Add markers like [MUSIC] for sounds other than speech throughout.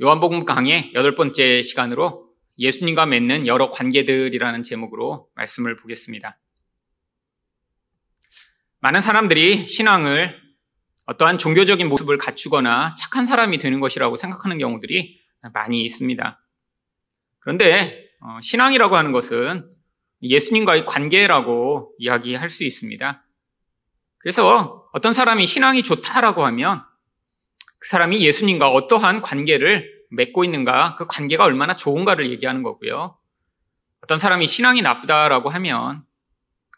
요한복음 강의 여덟 번째 시간으로 예수님과 맺는 여러 관계들이라는 제목으로 말씀을 보겠습니다. 많은 사람들이 신앙을 어떠한 종교적인 모습을 갖추거나 착한 사람이 되는 것이라고 생각하는 경우들이 많이 있습니다. 그런데 어, 신앙이라고 하는 것은 예수님과의 관계라고 이야기할 수 있습니다. 그래서 어떤 사람이 신앙이 좋다라고 하면 그 사람이 예수님과 어떠한 관계를 맺고 있는가, 그 관계가 얼마나 좋은가를 얘기하는 거고요. 어떤 사람이 신앙이 나쁘다라고 하면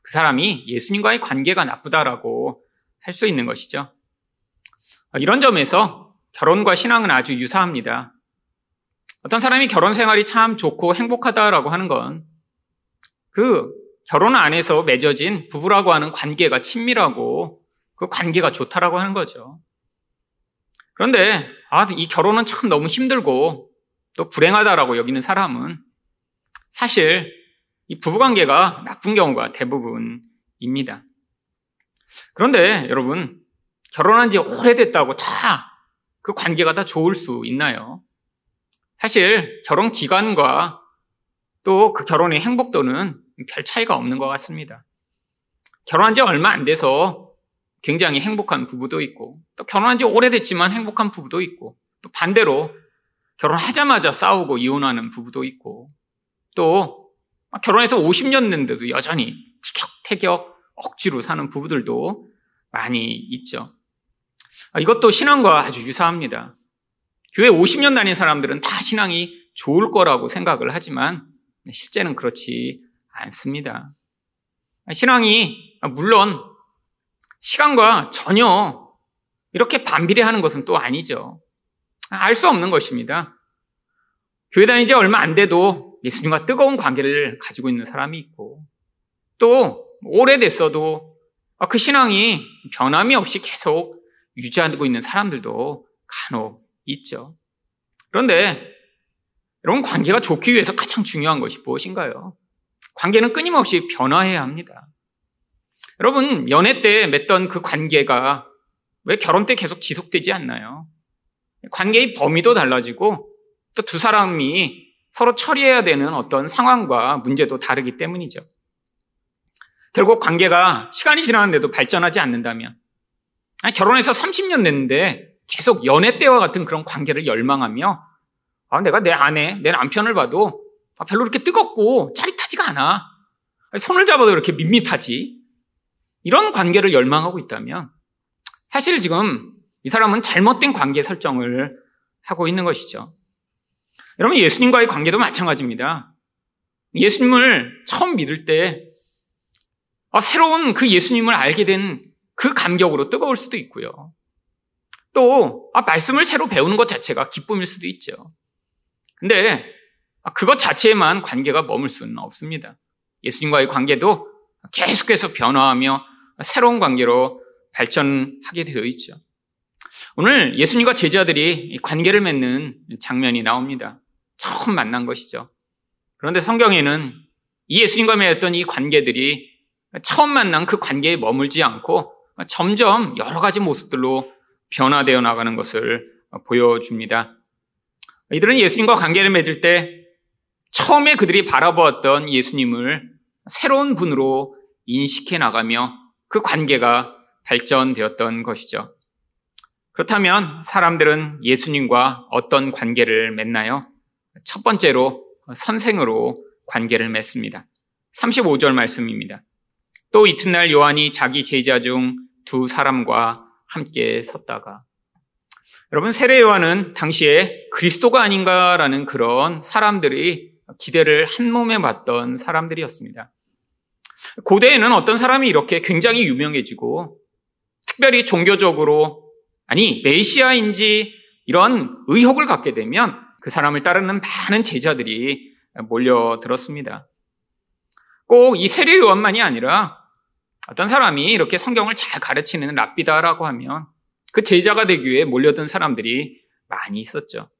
그 사람이 예수님과의 관계가 나쁘다라고 할 수 있는 것이죠. 이런 점에서 결혼과 신앙은 아주 유사합니다. 어떤 사람이 결혼 생활이 참 좋고 행복하다라고 하는 건 그 결혼 안에서 맺어진 부부라고 하는 관계가 친밀하고 그 관계가 좋다라고 하는 거죠. 그런데 아, 이 결혼은 참 너무 힘들고 또 불행하다라고 여기는 사람은 사실 이 부부관계가 나쁜 경우가 대부분입니다. 그런데 여러분, 결혼한 지 오래됐다고 다 그 관계가 다 좋을 수 있나요? 사실 결혼 기간과 또 그 결혼의 행복도는 별 차이가 없는 것 같습니다. 결혼한 지 얼마 안 돼서 굉장히 행복한 부부도 있고, 또 결혼한 지 오래됐지만 행복한 부부도 있고, 또 반대로 결혼하자마자 싸우고 이혼하는 부부도 있고, 또 결혼해서 50년 됐는데도 여전히 티격태격 억지로 사는 부부들도 많이 있죠. 아, 이것도 신앙과 아주 유사합니다. 교회 50년 다닌 사람들은 다 신앙이 좋을 거라고 생각을 하지만 실제는 그렇지 않습니다. 신앙이 물론 시간과 전혀 이렇게 반비례하는 것은 또 아니죠. 알 수 없는 것입니다. 교회 다닌 지 얼마 안 돼도 예수님과 뜨거운 관계를 가지고 있는 사람이 있고 또 오래됐어도 그 신앙이 변함이 없이 계속 유지하고 있는 사람들도 간혹 있죠. 그런데 여러분 관계가 좋기 위해서 가장 중요한 것이 무엇인가요? 관계는 끊임없이 변화해야 합니다. 여러분 연애 때 맺던 그 관계가 왜 결혼 때 계속 지속되지 않나요? 관계의 범위도 달라지고 또 두 사람이 서로 처리해야 되는 어떤 상황과 문제도 다르기 때문이죠. 결국 관계가 시간이 지났는데도 발전하지 않는다면 아니, 결혼해서 30년 됐는데 계속 연애 때와 같은 그런 관계를 열망하며 아, 내가 내 아내, 내 남편을 봐도 아, 별로 그렇게 뜨겁고 짜릿하지가 않아. 손을 잡아도 이렇게 밋밋하지. 이런 관계를 열망하고 있다면 사실 지금 이 사람은 잘못된 관계 설정을 하고 있는 것이죠. 여러분 예수님과의 관계도 마찬가지입니다. 예수님을 처음 믿을 때 어, 새로운 그 예수님을 알게 된 그 감격으로 뜨거울 수도 있고요. 또 아, 말씀을 새로 배우는 것 자체가 기쁨일 수도 있죠. 근데 아, 그것 자체에만 관계가 머물 수는 없습니다. 예수님과의 관계도 계속해서 변화하며 새로운 관계로 발전하게 되어 있죠. 오늘 예수님과 제자들이 관계를 맺는 장면이 나옵니다. 처음 만난 것이죠. 그런데 성경에는 이 예수님과 맺었던 이 관계들이 처음 만난 그 관계에 머물지 않고 점점 여러 가지 모습들로 변화되어 나가는 것을 보여줍니다. 이들은 예수님과 관계를 맺을 때 처음에 그들이 바라보았던 예수님을 새로운 분으로 인식해 나가며 그 관계가 발전되었던 것이죠. 그렇다면 사람들은 예수님과 어떤 관계를 맺나요? 첫 번째로 선생으로 관계를 맺습니다. 35절 말씀입니다. 또 이튿날 요한이 자기 제자 중 두 사람과 함께 섰다가 여러분 세례 요한은 당시에 그리스도가 아닌가라는 그런 사람들이 기대를 한 몸에 맞던 사람들이었습니다. 고대에는 어떤 사람이 이렇게 굉장히 유명해지고 특별히 종교적으로 아니 메시아인지 이런 의혹을 갖게 되면 그 사람을 따르는 많은 제자들이 몰려들었습니다. 꼭 이 세례 요한만이 아니라 어떤 사람이 이렇게 성경을 잘 가르치는 랍비다라고 하면 그 제자가 되기 위해 몰려든 사람들이 많이 있었죠.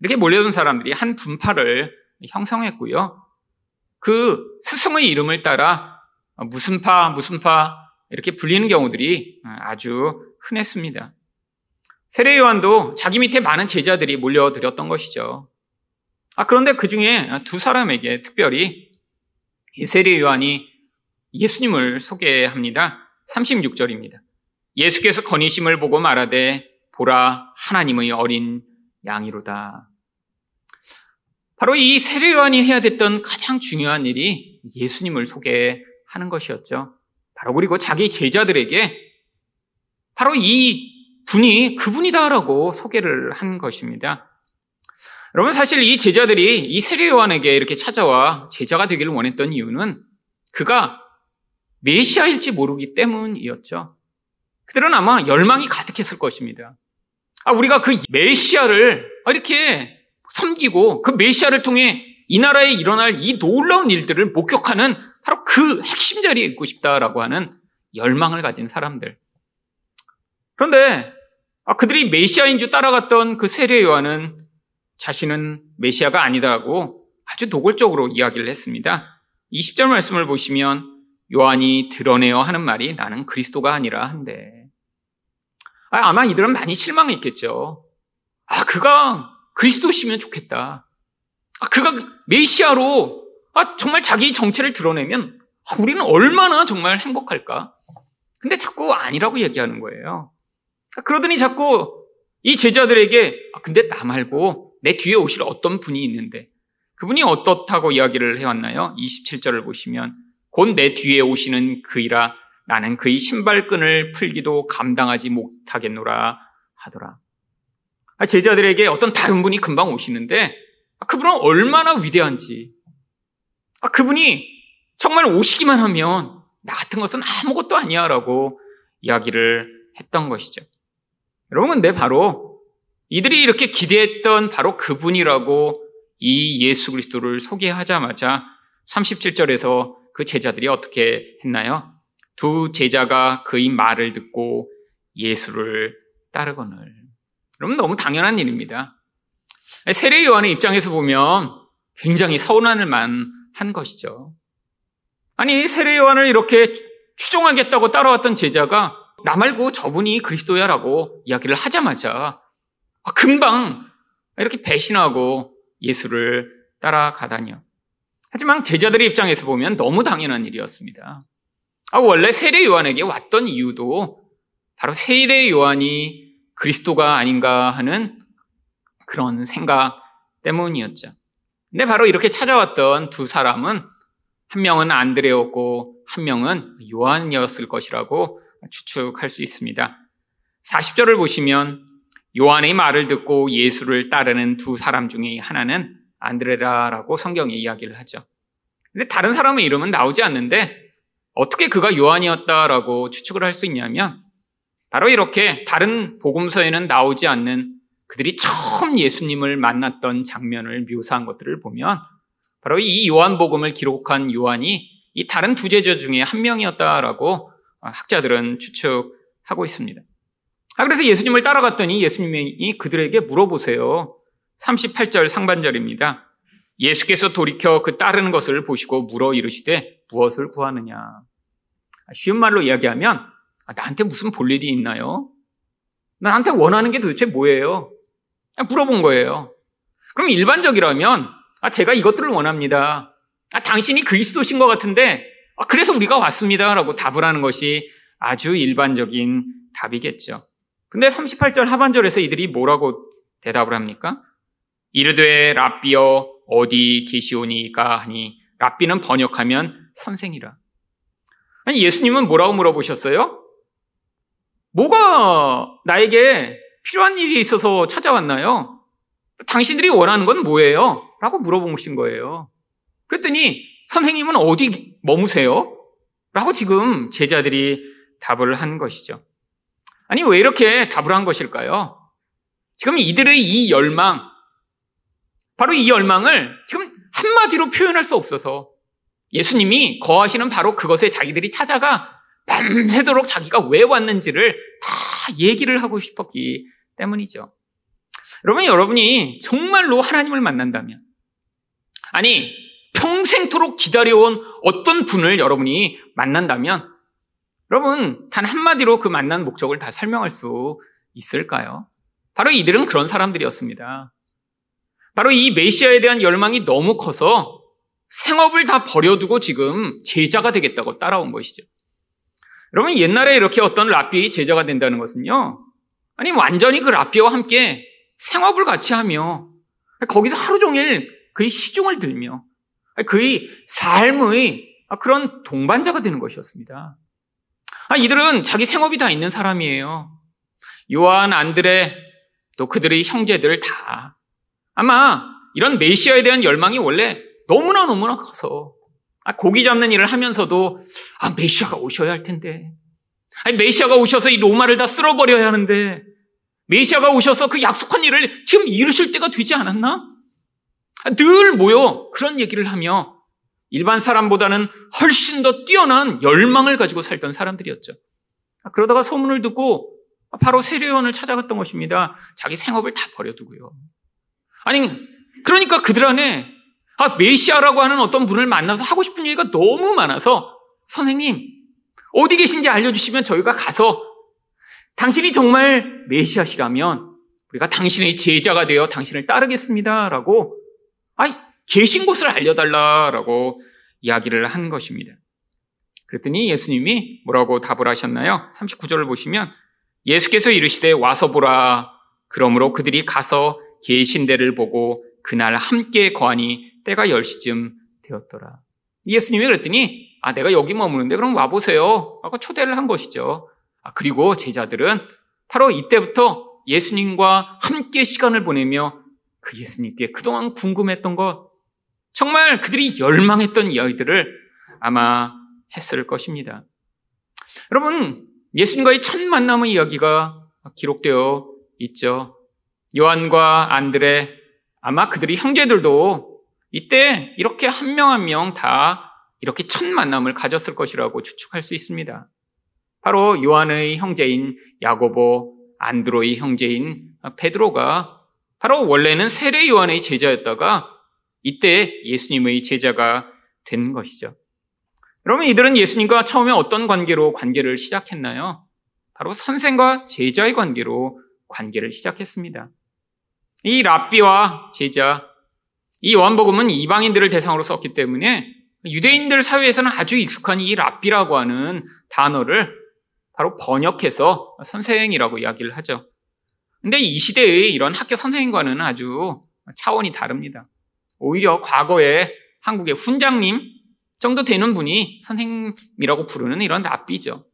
이렇게 몰려든 사람들이 한 분파를 형성했고요. 그 스승의 이름을 따라 무슨 파, 무슨 파 이렇게 불리는 경우들이 아주 흔했습니다. 세례 요한도 자기 밑에 많은 제자들이 몰려들었던 것이죠. 아, 그런데 그 중에 두 사람에게 특별히 이 세례 요한이 예수님을 소개합니다. 36절입니다. 예수께서 건의심을 보고 말하되 보라 하나님의 어린 양이로다. 바로 이 세례 요한이 해야 됐던 가장 중요한 일이 예수님을 소개하는 것이었죠. 바로 그리고 자기 제자들에게 바로 이 분이 그분이다라고 소개를 한 것입니다. 여러분 사실 이 제자들이 이 세례 요한에게 이렇게 찾아와 제자가 되기를 원했던 이유는 그가 메시아일지 모르기 때문이었죠. 그들은 아마 열망이 가득했을 것입니다. 아, 우리가 그 메시아를 이렇게 섬기고 그 메시아를 통해 이 나라에 일어날 이 놀라운 일들을 목격하는 바로 그 핵심 자리에 있고 싶다라고 하는 열망을 가진 사람들. 그런데 아, 그들이 메시아인 줄 따라갔던 그 세례 요한은 자신은 메시아가 아니다라고 아주 노골적으로 이야기를 했습니다. 20절 말씀을 보시면 요한이 드러내어 하는 말이 나는 그리스도가 아니라 한데. 아, 마 이들은 많이 실망했겠죠. 아, 그가 그리스도시면 좋겠다. 아, 그가 메시아로 아, 정말 자기 정체를 드러내면 아, 우리는 얼마나 정말 행복할까? 근데 자꾸 아니라고 얘기하는 거예요. 아, 그러더니 자꾸 이 제자들에게 아, 근데 나 말고 내 뒤에 오실 어떤 분이 있는데 그분이 어떻다고 이야기를 해왔나요? 27절을 보시면 곧 내 뒤에 오시는 그이라 나는 그의 신발끈을 풀기도 감당하지 못하겠노라 하더라. 아, 제자들에게 어떤 다른 분이 금방 오시는데 그분은 얼마나 위대한지 그분이 정말 오시기만 하면 나 같은 것은 아무것도 아니야라고 이야기를 했던 것이죠. 여러분, 근데 바로 이들이 이렇게 기대했던 바로 그분이라고 이 예수 그리스도를 소개하자마자 37절에서 그 제자들이 어떻게 했나요? 두 제자가 그의 말을 듣고 예수를 따르거늘. 여러분, 너무 당연한 일입니다. 세례 요한의 입장에서 보면 굉장히 서운함을 만한 것이죠. 아니, 세례 요한을 이렇게 추종하겠다고 따라왔던 제자가 나 말고 저분이 그리스도야라고 이야기를 하자마자 아, 금방 이렇게 배신하고 예수를 따라가다니요. 하지만 제자들의 입장에서 보면 너무 당연한 일이었습니다. 아, 원래 세례 요한에게 왔던 이유도 바로 세례 요한이 그리스도가 아닌가 하는 그런 생각 때문이었죠. 근데 바로 이렇게 찾아왔던 두 사람은 한 명은 안드레였고 한 명은 요한이었을 것이라고 추측할 수 있습니다. 40절을 보시면 요한의 말을 듣고 예수를 따르는 두 사람 중에 하나는 안드레라라고 성경이 이야기를 하죠. 근데 다른 사람의 이름은 나오지 않는데 어떻게 그가 요한이었다라고 추측을 할 수 있냐면 바로 이렇게 다른 복음서에는 나오지 않는 그들이 처음 예수님을 만났던 장면을 묘사한 것들을 보면 바로 이 요한복음을 기록한 요한이 이 다른 두 제자 중에 한 명이었다라고 학자들은 추측하고 있습니다. 아, 그래서 예수님을 따라갔더니 예수님이 그들에게 물어보세요. 38절 상반절입니다. 예수께서 돌이켜 그 따르는 것을 보시고 물어 이르시되 무엇을 구하느냐. 쉬운 말로 이야기하면 아, 나한테 무슨 볼 일이 있나요? 나한테 원하는 게 도대체 뭐예요? 물어본 거예요. 그럼 일반적이라면 아, 제가 이것들을 원합니다. 아, 당신이 그리스도신 것 같은데 아, 그래서 우리가 왔습니다라고 답을 하는 것이 아주 일반적인 답이겠죠. 근데 38절 하반절에서 이들이 뭐라고 대답을 합니까? 이르되 랍비여 어디 계시오니까 하니 랍비는 번역하면 선생이라. 아니 예수님은 뭐라고 물어보셨어요? 뭐가 나에게 필요한 일이 있어서 찾아왔나요? 당신들이 원하는 건 뭐예요? 라고 물어보신 거예요. 그랬더니 선생님은 어디 머무세요? 라고 지금 제자들이 답을 한 것이죠. 아니, 왜 이렇게 답을 한 것일까요? 지금 이들의 이 열망, 바로 이 열망을 지금 한마디로 표현할 수 없어서 예수님이 거하시는 바로 그것에 자기들이 찾아가 밤새도록 자기가 왜 왔는지를 다 얘기를 하고 싶었기 때문이죠. 여러분, 여러분이 정말로 하나님을 만난다면, 아니, 평생토록 기다려온 어떤 분을 여러분이 만난다면, 여러분, 단 한마디로 그 만난 목적을 다 설명할 수 있을까요? 바로 이들은 그런 사람들이었습니다. 바로 이 메시아에 대한 열망이 너무 커서 생업을 다 버려두고 지금 제자가 되겠다고 따라온 것이죠. 여러분 옛날에 이렇게 어떤 랍비 제자가 된다는 것은요. 아니 완전히 그 랍비와 함께 생업을 같이 하며 거기서 하루 종일 그의 시중을 들며 그의 삶의 그런 동반자가 되는 것이었습니다. 아, 이들은 자기 생업이 다 있는 사람이에요. 요한, 안드레, 또 그들의 형제들 다. 아마 이런 메시아에 대한 열망이 원래 너무나 너무나 커서 아, 고기 잡는 일을 하면서도 아, 메시아가 오셔야 할 텐데. 아니, 메시아가 오셔서 이 로마를 다 쓸어버려야 하는데 메시아가 오셔서 그 약속한 일을 지금 이루실 때가 되지 않았나? 아, 늘 모여 그런 얘기를 하며 일반 사람보다는 훨씬 더 뛰어난 열망을 가지고 살던 사람들이었죠. 아, 그러다가 소문을 듣고 바로 세례요원을 찾아갔던 것입니다. 자기 생업을 다 버려두고요. 아니, 그러니까 그들 안에 아, 메시아라고 하는 어떤 분을 만나서 하고 싶은 얘기가 너무 많아서 선생님, 어디 계신지 알려주시면 저희가 가서 당신이 정말 메시아시라면 우리가 당신의 제자가 되어 당신을 따르겠습니다. 라고, 아이, 계신 곳을 알려달라라고 이야기를 한 것입니다. 그랬더니 예수님이 뭐라고 답을 하셨나요? 39절을 보시면 예수께서 이르시되 와서 보라. 그러므로 그들이 가서 계신 데를 보고 그날 함께 거하니 때가 10시쯤 되었더라. 예수님이 그랬더니 아 내가 여기 머무는데 그럼 와보세요. 하고 초대를 한 것이죠. 아, 그리고 제자들은 바로 이때부터 예수님과 함께 시간을 보내며 그 예수님께 그동안 궁금했던 것, 정말 그들이 열망했던 이야기들을 아마 했을 것입니다. 여러분, 예수님과의 첫 만남의 이야기가 기록되어 있죠. 요한과 안드레, 아마 그들이 형제들도 이때 이렇게 한 명 한 명 다 이렇게 첫 만남을 가졌을 것이라고 추측할 수 있습니다. 바로 요한의 형제인 야고보, 안드로의 형제인 베드로가 바로 원래는 세례 요한의 제자였다가 이때 예수님의 제자가 된 것이죠. 여러분 이들은 예수님과 처음에 어떤 관계로 관계를 시작했나요? 바로 선생과 제자의 관계로 관계를 시작했습니다. 이 랍비와 제자, 이 요한복음은 이방인들을 대상으로 썼기 때문에 유대인들 사회에서는 아주 익숙한 이 랍비라고 하는 단어를 바로 번역해서 선생이라고 이야기를 하죠. 근데 이 시대의 이런 학교 선생님과는 아주 차원이 다릅니다. 오히려 과거에 한국의 훈장님 정도 되는 분이 선생님이라고 부르는 이런 랍비죠.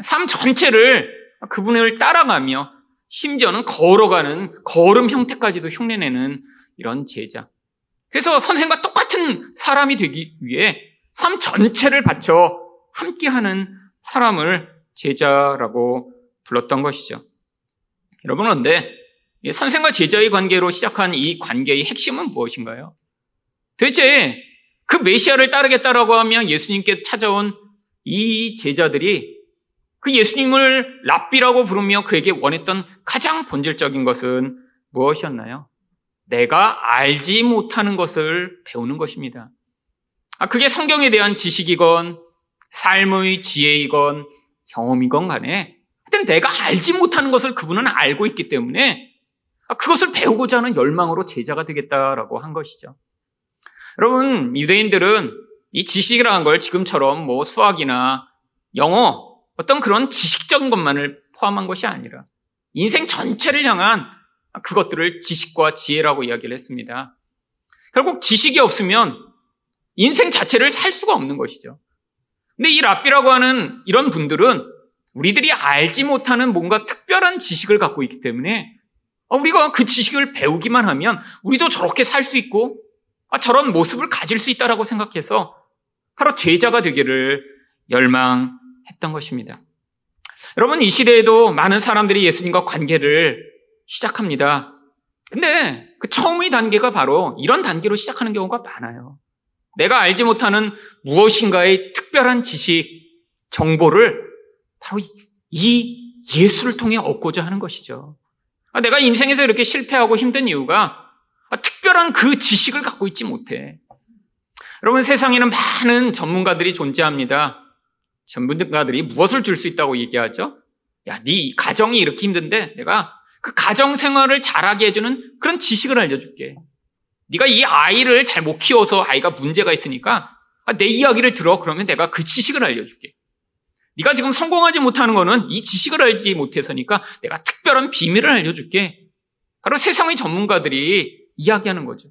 삶 전체를 그분을 따라가며 심지어는 걸어가는 걸음 형태까지도 흉내내는 이런 제자. 그래서 선생과 똑같은 사람이 되기 위해 삶 전체를 바쳐 함께하는 사람을 제자라고 불렀던 것이죠. 여러분, 그런데 선생과 제자의 관계로 시작한 이 관계의 핵심은 무엇인가요? 도대체 그 메시아를 따르겠다라고 하면 예수님께 찾아온 이 제자들이 그 예수님을 랍비라고 부르며 그에게 원했던 가장 본질적인 것은 무엇이었나요? 내가 알지 못하는 것을 배우는 것입니다. 아, 그게 성경에 대한 지식이건 삶의 지혜이건 경험이건 간에 하여튼 내가 알지 못하는 것을 그분은 알고 있기 때문에 그것을 배우고자 하는 열망으로 제자가 되겠다라고 한 것이죠. 여러분, 유대인들은 이 지식이라는 걸 지금처럼 뭐 수학이나 영어, 어떤 그런 지식적인 것만을 포함한 것이 아니라 인생 전체를 향한 그것들을 지식과 지혜라고 이야기를 했습니다. 결국 지식이 없으면 인생 자체를 살 수가 없는 것이죠. 근데 이 랍비라고 하는 이런 분들은 우리들이 알지 못하는 뭔가 특별한 지식을 갖고 있기 때문에 아, 우리가 그 지식을 배우기만 하면 우리도 저렇게 살 수 있고 아, 저런 모습을 가질 수 있다라고 생각해서 바로 제자가 되기를 열망했던 것입니다. 여러분 이 시대에도 많은 사람들이 예수님과 관계를 시작합니다. 근데 그 처음의 단계가 바로 이런 단계로 시작하는 경우가 많아요. 내가 알지 못하는 무엇인가의 특별한 지식, 정보를 바로 이 예수를 통해 얻고자 하는 것이죠. 아, 내가 인생에서 이렇게 실패하고 힘든 이유가 아, 특별한 그 지식을 갖고 있지 못해. 여러분 세상에는 많은 전문가들이 존재합니다. 전문가들이 무엇을 줄 수 있다고 얘기하죠? 야, 네 가정이 이렇게 힘든데 내가 그 가정 생활을 잘하게 해주는 그런 지식을 알려줄게. 네가 이 아이를 잘 못 키워서 아이가 문제가 있으니까 아, 내 이야기를 들어 그러면 내가 그 지식을 알려줄게. 네가 지금 성공하지 못하는 거는 이 지식을 알지 못해서니까 내가 특별한 비밀을 알려줄게. 바로 세상의 전문가들이 이야기하는 거죠.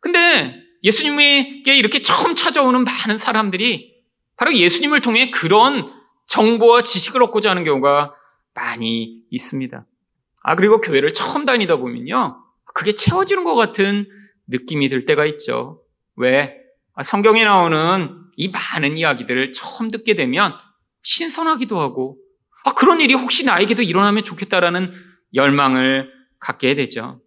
근데 예수님에게 이렇게 처음 찾아오는 많은 사람들이 바로 예수님을 통해 그런 정보와 지식을 얻고자 하는 경우가 많이 있습니다. 아, 그리고 교회를 처음 다니다 보면요. 그게 채워지는 것 같은 느낌이 들 때가 있죠. 왜? 아, 성경에 나오는 이 많은 이야기들을 처음 듣게 되면 신선하기도 하고, 아, 그런 일이 혹시 나에게도 일어나면 좋겠다라는 열망을 갖게 되죠.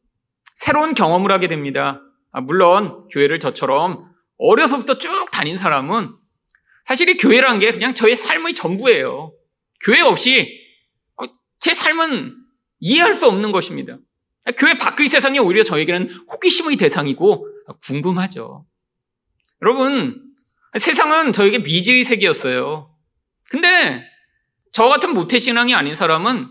새로운 경험을 하게 됩니다. 아, 물론 교회를 저처럼 어려서부터 쭉 다닌 사람은 사실 이 교회란 게 그냥 저의 삶의 전부예요. 교회 없이 어, 제 삶은 이해할 수 없는 것입니다. 교회 밖의 세상이 오히려 저에게는 호기심의 대상이고 궁금하죠. 여러분, 세상은 저에게 미지의 세계였어요. 근데 저 같은 모태신앙이 아닌 사람은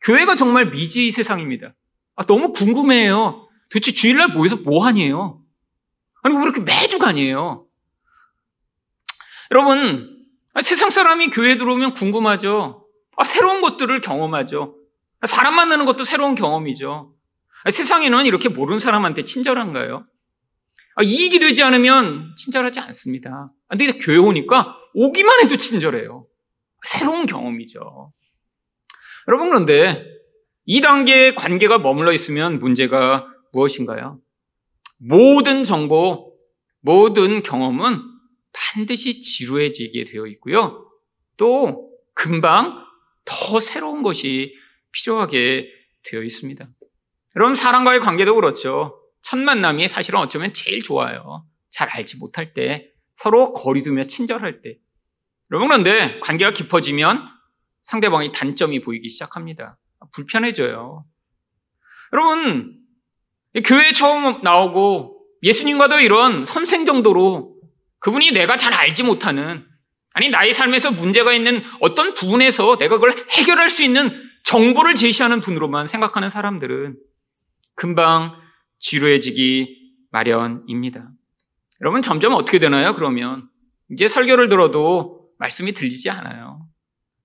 교회가 정말 미지의 세상입니다. 아, 너무 궁금해요. 도대체 주일날 모여서 뭐 하니에요? 아니, 왜 이렇게 매주 가니에요? 여러분, 세상 사람이 교회 들어오면 궁금하죠. 아, 새로운 것들을 경험하죠. 사람 만나는 것도 새로운 경험이죠. 세상에는 이렇게 모르는 사람한테 친절한가요? 아, 이익이 되지 않으면 친절하지 않습니다. 근데 교회 오니까 오기만 해도 친절해요. 새로운 경험이죠. 여러분, 그런데 이 단계의 관계가 머물러 있으면 문제가 무엇인가요? 모든 정보, 모든 경험은 반드시 지루해지게 되어 있고요. 또 금방 더 새로운 것이 필요하게 되어 있습니다. 여러분, 사람과의 관계도 그렇죠. 첫 만남이 사실은 어쩌면 제일 좋아요. 잘 알지 못할 때, 서로 거리두며 친절할 때. 여러분, 그런데 관계가 깊어지면 상대방의 단점이 보이기 시작합니다. 불편해져요. 여러분, 교회에 처음 나오고 예수님과도 이런 선생 정도로 그분이 내가 잘 알지 못하는 아니 나의 삶에서 문제가 있는 어떤 부분에서 내가 그걸 해결할 수 있는 정보를 제시하는 분으로만 생각하는 사람들은 금방 지루해지기 마련입니다. 여러분 점점 어떻게 되나요? 그러면 이제 설교를 들어도 말씀이 들리지 않아요.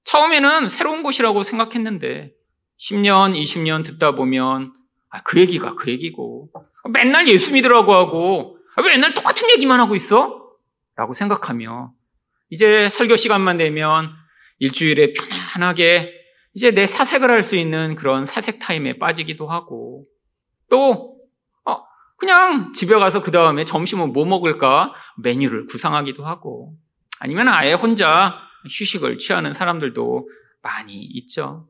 처음에는 새로운 곳이라고 생각했는데 10년, 20년 듣다 보면 아, 그 얘기가 그 얘기고 맨날 예수 믿으라고 하고 아, 왜 맨날 똑같은 얘기만 하고 있어? 라고 생각하며 이제 설교 시간만 되면 일주일에 편안하게 이제 내 사색을 할 수 있는 그런 사색 타임에 빠지기도 하고 또 어, 그냥 집에 가서 그 다음에 점심은 뭐 먹을까 메뉴를 구상하기도 하고 아니면 아예 혼자 휴식을 취하는 사람들도 많이 있죠.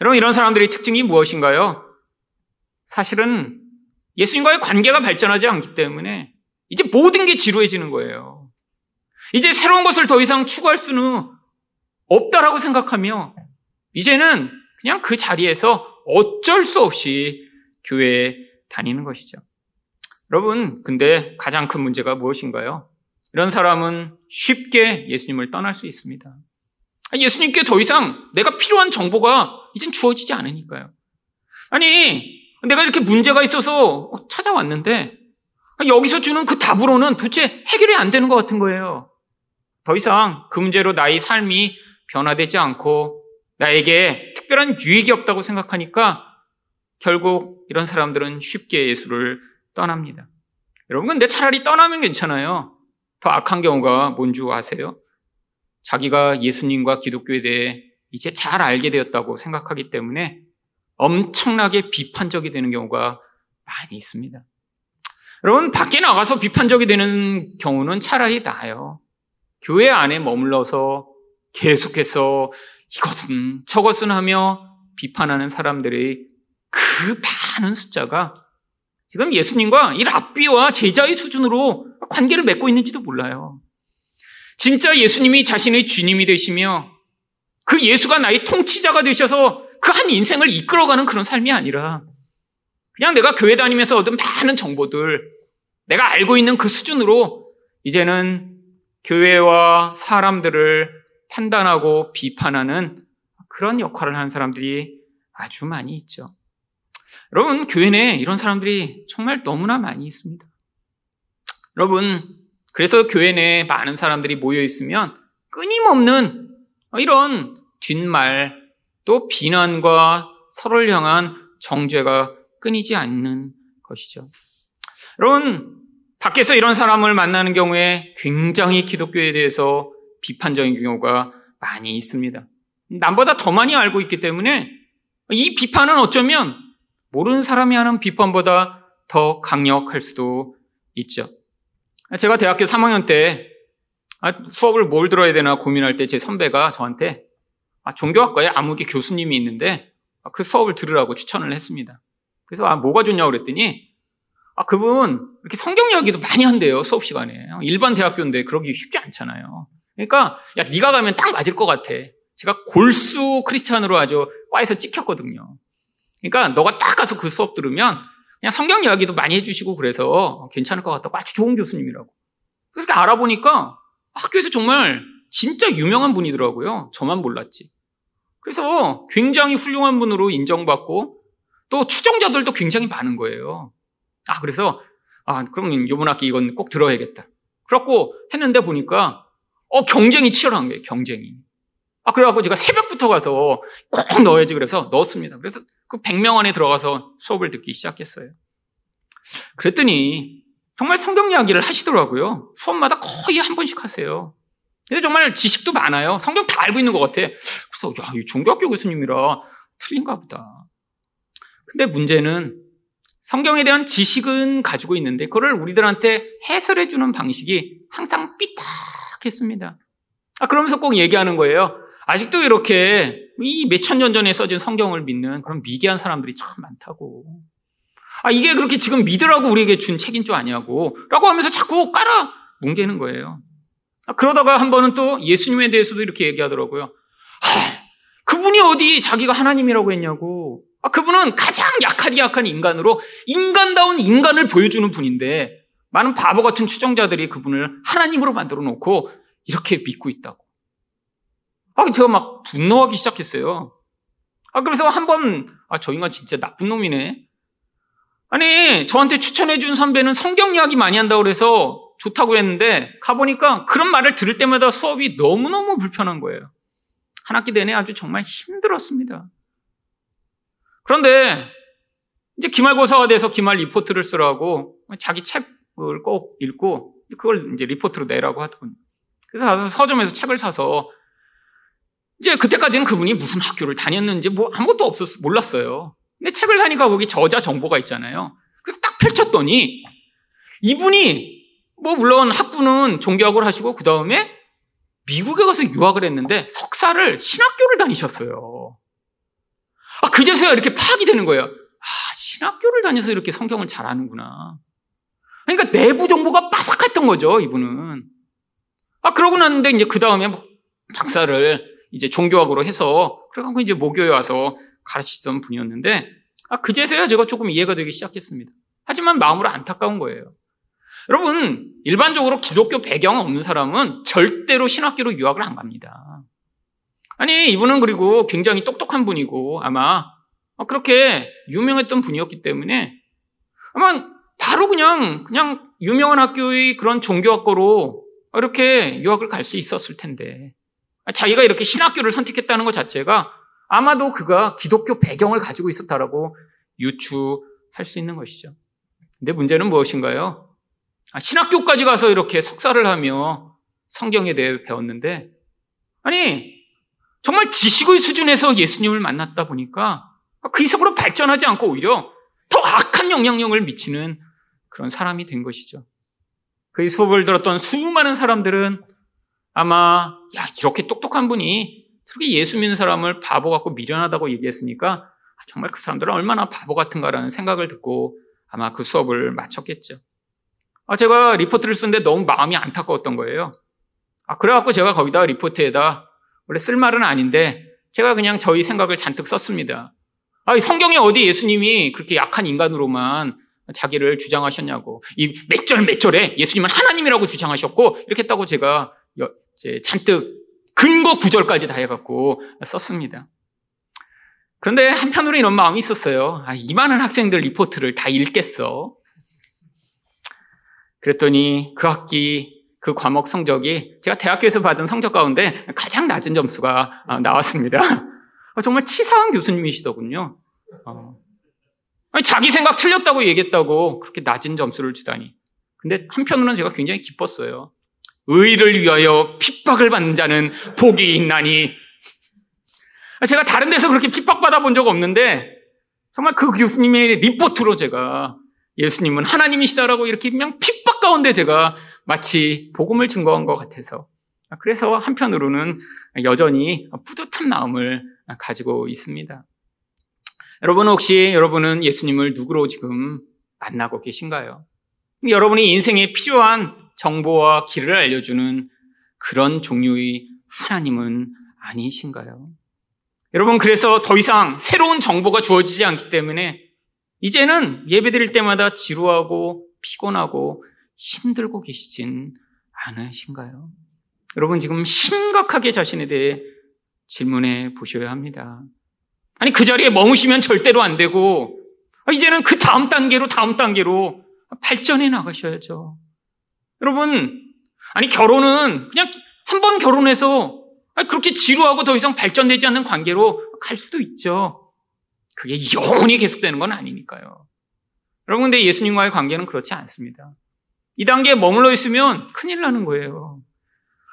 여러분 이런 사람들의 특징이 무엇인가요? 사실은 예수님과의 관계가 발전하지 않기 때문에 이제 모든 게 지루해지는 거예요. 이제 새로운 것을 더 이상 추구할 수는 없다라고 생각하며 이제는 그냥 그 자리에서 어쩔 수 없이 교회에 다니는 것이죠. 여러분, 근데 가장 큰 문제가 무엇인가요? 이런 사람은 쉽게 예수님을 떠날 수 있습니다. 예수님께 더 이상 내가 필요한 정보가 이젠 주어지지 않으니까요. 아니, 내가 이렇게 문제가 있어서 찾아왔는데 여기서 주는 그 답으로는 도대체 해결이 안 되는 것 같은 거예요. 더 이상 그 문제로 나의 삶이 변화되지 않고 나에게 특별한 유익이 없다고 생각하니까 결국 이런 사람들은 쉽게 예수를 떠납니다. 여러분, 근데 차라리 떠나면 괜찮아요. 더 악한 경우가 뭔 줄 아세요? 자기가 예수님과 기독교에 대해 이제 잘 알게 되었다고 생각하기 때문에 엄청나게 비판적이 되는 경우가 많이 있습니다. 여러분, 밖에 나가서 비판적이 되는 경우는 차라리 나아요. 교회 안에 머물러서 계속해서 이것은 저것은 하며 비판하는 사람들의 그 많은 숫자가 지금 예수님과 이 랍비와 제자의 수준으로 관계를 맺고 있는지도 몰라요. 진짜 예수님이 자신의 주님이 되시며 그 예수가 나의 통치자가 되셔서 그 한 인생을 이끌어가는 그런 삶이 아니라 그냥 내가 교회 다니면서 얻은 많은 정보들 내가 알고 있는 그 수준으로 이제는 교회와 사람들을 판단하고 비판하는 그런 역할을 하는 사람들이 아주 많이 있죠. 여러분, 교회 내에 이런 사람들이 정말 너무나 많이 있습니다. 여러분, 그래서 교회 내에 많은 사람들이 모여 있으면 끊임없는 이런 뒷말, 또 비난과 서로를 향한 정죄가 끊이지 않는 것이죠. 여러분, 밖에서 이런 사람을 만나는 경우에 굉장히 기독교에 대해서 비판적인 경우가 많이 있습니다. 남보다 더 많이 알고 있기 때문에 이 비판은 어쩌면 모르는 사람이 하는 비판보다 더 강력할 수도 있죠. 제가 대학교 3학년 때 아, 수업을 뭘 들어야 되나 고민할 때 제 선배가 저한테 아, 종교학과에 아무개 교수님이 있는데 그 수업을 들으라고 추천을 했습니다. 그래서 아, 뭐가 좋냐고 그랬더니 아, 그분 이렇게 성경 이야기도 많이 한대요, 수업 시간에. 일반 대학교인데 그러기 쉽지 않잖아요. 그러니까 야, 네가 가면 딱 맞을 것 같아. 제가 골수 크리스찬으로 아주 과에서 찍혔거든요. 그러니까 너가 딱 가서 그 수업 들으면 그냥 성경 이야기도 많이 해주시고 그래서 괜찮을 것 같다고 아주 좋은 교수님이라고. 그렇게 알아보니까 학교에서 정말 진짜 유명한 분이더라고요. 저만 몰랐지. 그래서 굉장히 훌륭한 분으로 인정받고 또 추종자들도 굉장히 많은 거예요. 아, 그래서, 아, 그럼 요번 학기 이건 꼭 들어야겠다. 그렇고 했는데 보니까, 어, 경쟁이 치열한 거예요, 경쟁이. 아, 그래갖고 제가 새벽부터 가서 꼭 넣어야지 그래서 넣었습니다. 그래서 그 100명 안에 들어가서 수업을 듣기 시작했어요. 그랬더니 정말 성경 이야기를 하시더라고요. 수업마다 거의 한 번씩 하세요. 근데 정말 지식도 많아요. 성경 다 알고 있는 것 같아. 그래서 야, 이 종교학교 교수님이라 틀린가 보다. 근데 문제는 성경에 대한 지식은 가지고 있는데 그거를 우리들한테 해설해 주는 방식이 항상 삐딱 했습니다. 아, 그러면서 꼭 얘기하는 거예요. 아직도 이렇게 이 몇천 년 전에 써진 성경을 믿는 그런 미개한 사람들이 참 많다고. 아, 이게 그렇게 지금 믿으라고 우리에게 준 책인 줄 아냐고. 라고 하면서 자꾸 깔아 뭉개는 거예요. 아, 그러다가 한 번은 또 예수님에 대해서도 이렇게 얘기하더라고요. 하, 그분이 어디 자기가 하나님이라고 했냐고. 아, 그분은 가장 약하디 약한 인간으로 인간다운 인간을 보여주는 분인데 많은 바보 같은 추정자들이 그분을 하나님으로 만들어 놓고 이렇게 믿고 있다고. 아, 제가 막 분노하기 시작했어요. 아, 그래서 한 번, 아, 저 인간 진짜 나쁜 놈이네. 아니, 저한테 추천해준 선배는 성경 이야기 많이 한다고 그래서 좋다고 그랬는데, 가보니까 그런 말을 들을 때마다 수업이 너무너무 불편한 거예요. 한 학기 내내 아주 정말 힘들었습니다. 그런데, 이제 기말고사가 돼서 기말 리포트를 쓰라고 자기 책 을꼭 읽고, 그걸 이제 리포트로 내라고 하더군요. 그래서 가서 서점에서 책을 사서 이제 그때까지는 그분이 무슨 학교를 다녔는지 뭐 아무것도 없었, 몰랐어요. 근데 책을 사니까 거기 저자 정보가 있잖아요. 그래서 딱 펼쳤더니 이분이 뭐 물론 학부는 종교학을 하시고 그 다음에 미국에 가서 유학을 했는데 석사를 신학교를 다니셨어요. 아, 그제서야 이렇게 파악이 되는 거예요. 아, 신학교를 다녀서 이렇게 성경을 잘 아는구나. 그러니까 내부 정보가 빠삭했던 거죠, 이분은. 아, 그러고 났는데 이제 그 다음에 뭐 박사를 이제 종교학으로 해서 그래갖고 이제 모교에 와서 가르치던 분이었는데 아, 그제서야 제가 조금 이해가 되기 시작했습니다. 하지만 마음으로 안타까운 거예요. 여러분, 일반적으로 기독교 배경 없는 사람은 절대로 신학교로 유학을 안 갑니다. 아니, 이분은 그리고 굉장히 똑똑한 분이고 아마 그렇게 유명했던 분이었기 때문에 아마 바로 그냥, 그냥 유명한 학교의 그런 종교학과로 이렇게 유학을 갈 수 있었을 텐데 자기가 이렇게 신학교를 선택했다는 것 자체가 아마도 그가 기독교 배경을 가지고 있었다라고 유추할 수 있는 것이죠. 근데 문제는 무엇인가요? 아, 신학교까지 가서 이렇게 석사를 하며 성경에 대해 배웠는데, 아니, 정말 지식의 수준에서 예수님을 만났다 보니까 그 이상으로 발전하지 않고 오히려 더 악한 영향력을 미치는 그런 사람이 된 것이죠. 그 수업을 들었던 수많은 사람들은 아마 야 이렇게 똑똑한 분이 저렇게 예수 믿는 사람을 바보 같고 미련하다고 얘기했으니까 아, 정말 그 사람들은 얼마나 바보 같은가라는 생각을 듣고 아마 그 수업을 마쳤겠죠. 아, 제가 리포트를 쓰는데 너무 마음이 안타까웠던 거예요. 아, 그래갖고 제가 거기다 리포트에다 원래 쓸 말은 아닌데 제가 그냥 저희 생각을 잔뜩 썼습니다. 아, 성경에 어디 예수님이 그렇게 약한 인간으로만 자기를 주장하셨냐고. 이 몇 절 몇 절에 예수님은 하나님이라고 주장하셨고 이렇게 했다고 제가 잔뜩 근거 구절까지 다 해갖고 썼습니다. 그런데 한편으로 이런 마음이 있었어요. 아, 이 많은 학생들 리포트를 다 읽겠어. 그랬더니 그 학기 그 과목 성적이 제가 대학교에서 받은 성적 가운데 가장 낮은 점수가 아, 나왔습니다. [LAUGHS] 아, 정말 치사한 교수님이시더군요. 어. 자기 생각 틀렸다고 얘기했다고 그렇게 낮은 점수를 주다니. 근데 한편으로는 제가 굉장히 기뻤어요. 의를 위하여 핍박을 받는 자는 복이 있나니. 제가 다른 데서 그렇게 핍박받아 본 적 없는데 정말 그 교수님의 리포트로 제가 예수님은 하나님이시다라고 이렇게 그냥 핍박 가운데 제가 마치 복음을 증거한 것 같아서 그래서 한편으로는 여전히 뿌듯한 마음을 가지고 있습니다. 여러분 혹시 여러분은 예수님을 누구로 지금 만나고 계신가요? 여러분이 인생에 필요한 정보와 길을 알려주는 그런 종류의 하나님은 아니신가요? 여러분, 그래서 더 이상 새로운 정보가 주어지지 않기 때문에 이제는 예배 드릴 때마다 지루하고 피곤하고 힘들고 계시진 않으신가요? 여러분, 지금 심각하게 자신에 대해 질문해 보셔야 합니다. 아니, 그 자리에 머무시면 절대로 안 되고, 이제는 그 다음 단계로, 다음 단계로 발전해 나가셔야죠. 여러분, 아니, 결혼은 그냥 한 번 결혼해서 그렇게 지루하고 더 이상 발전되지 않는 관계로 갈 수도 있죠. 그게 영원히 계속되는 건 아니니까요. 여러분, 근데 예수님과의 관계는 그렇지 않습니다. 이 단계에 머물러 있으면 큰일 나는 거예요.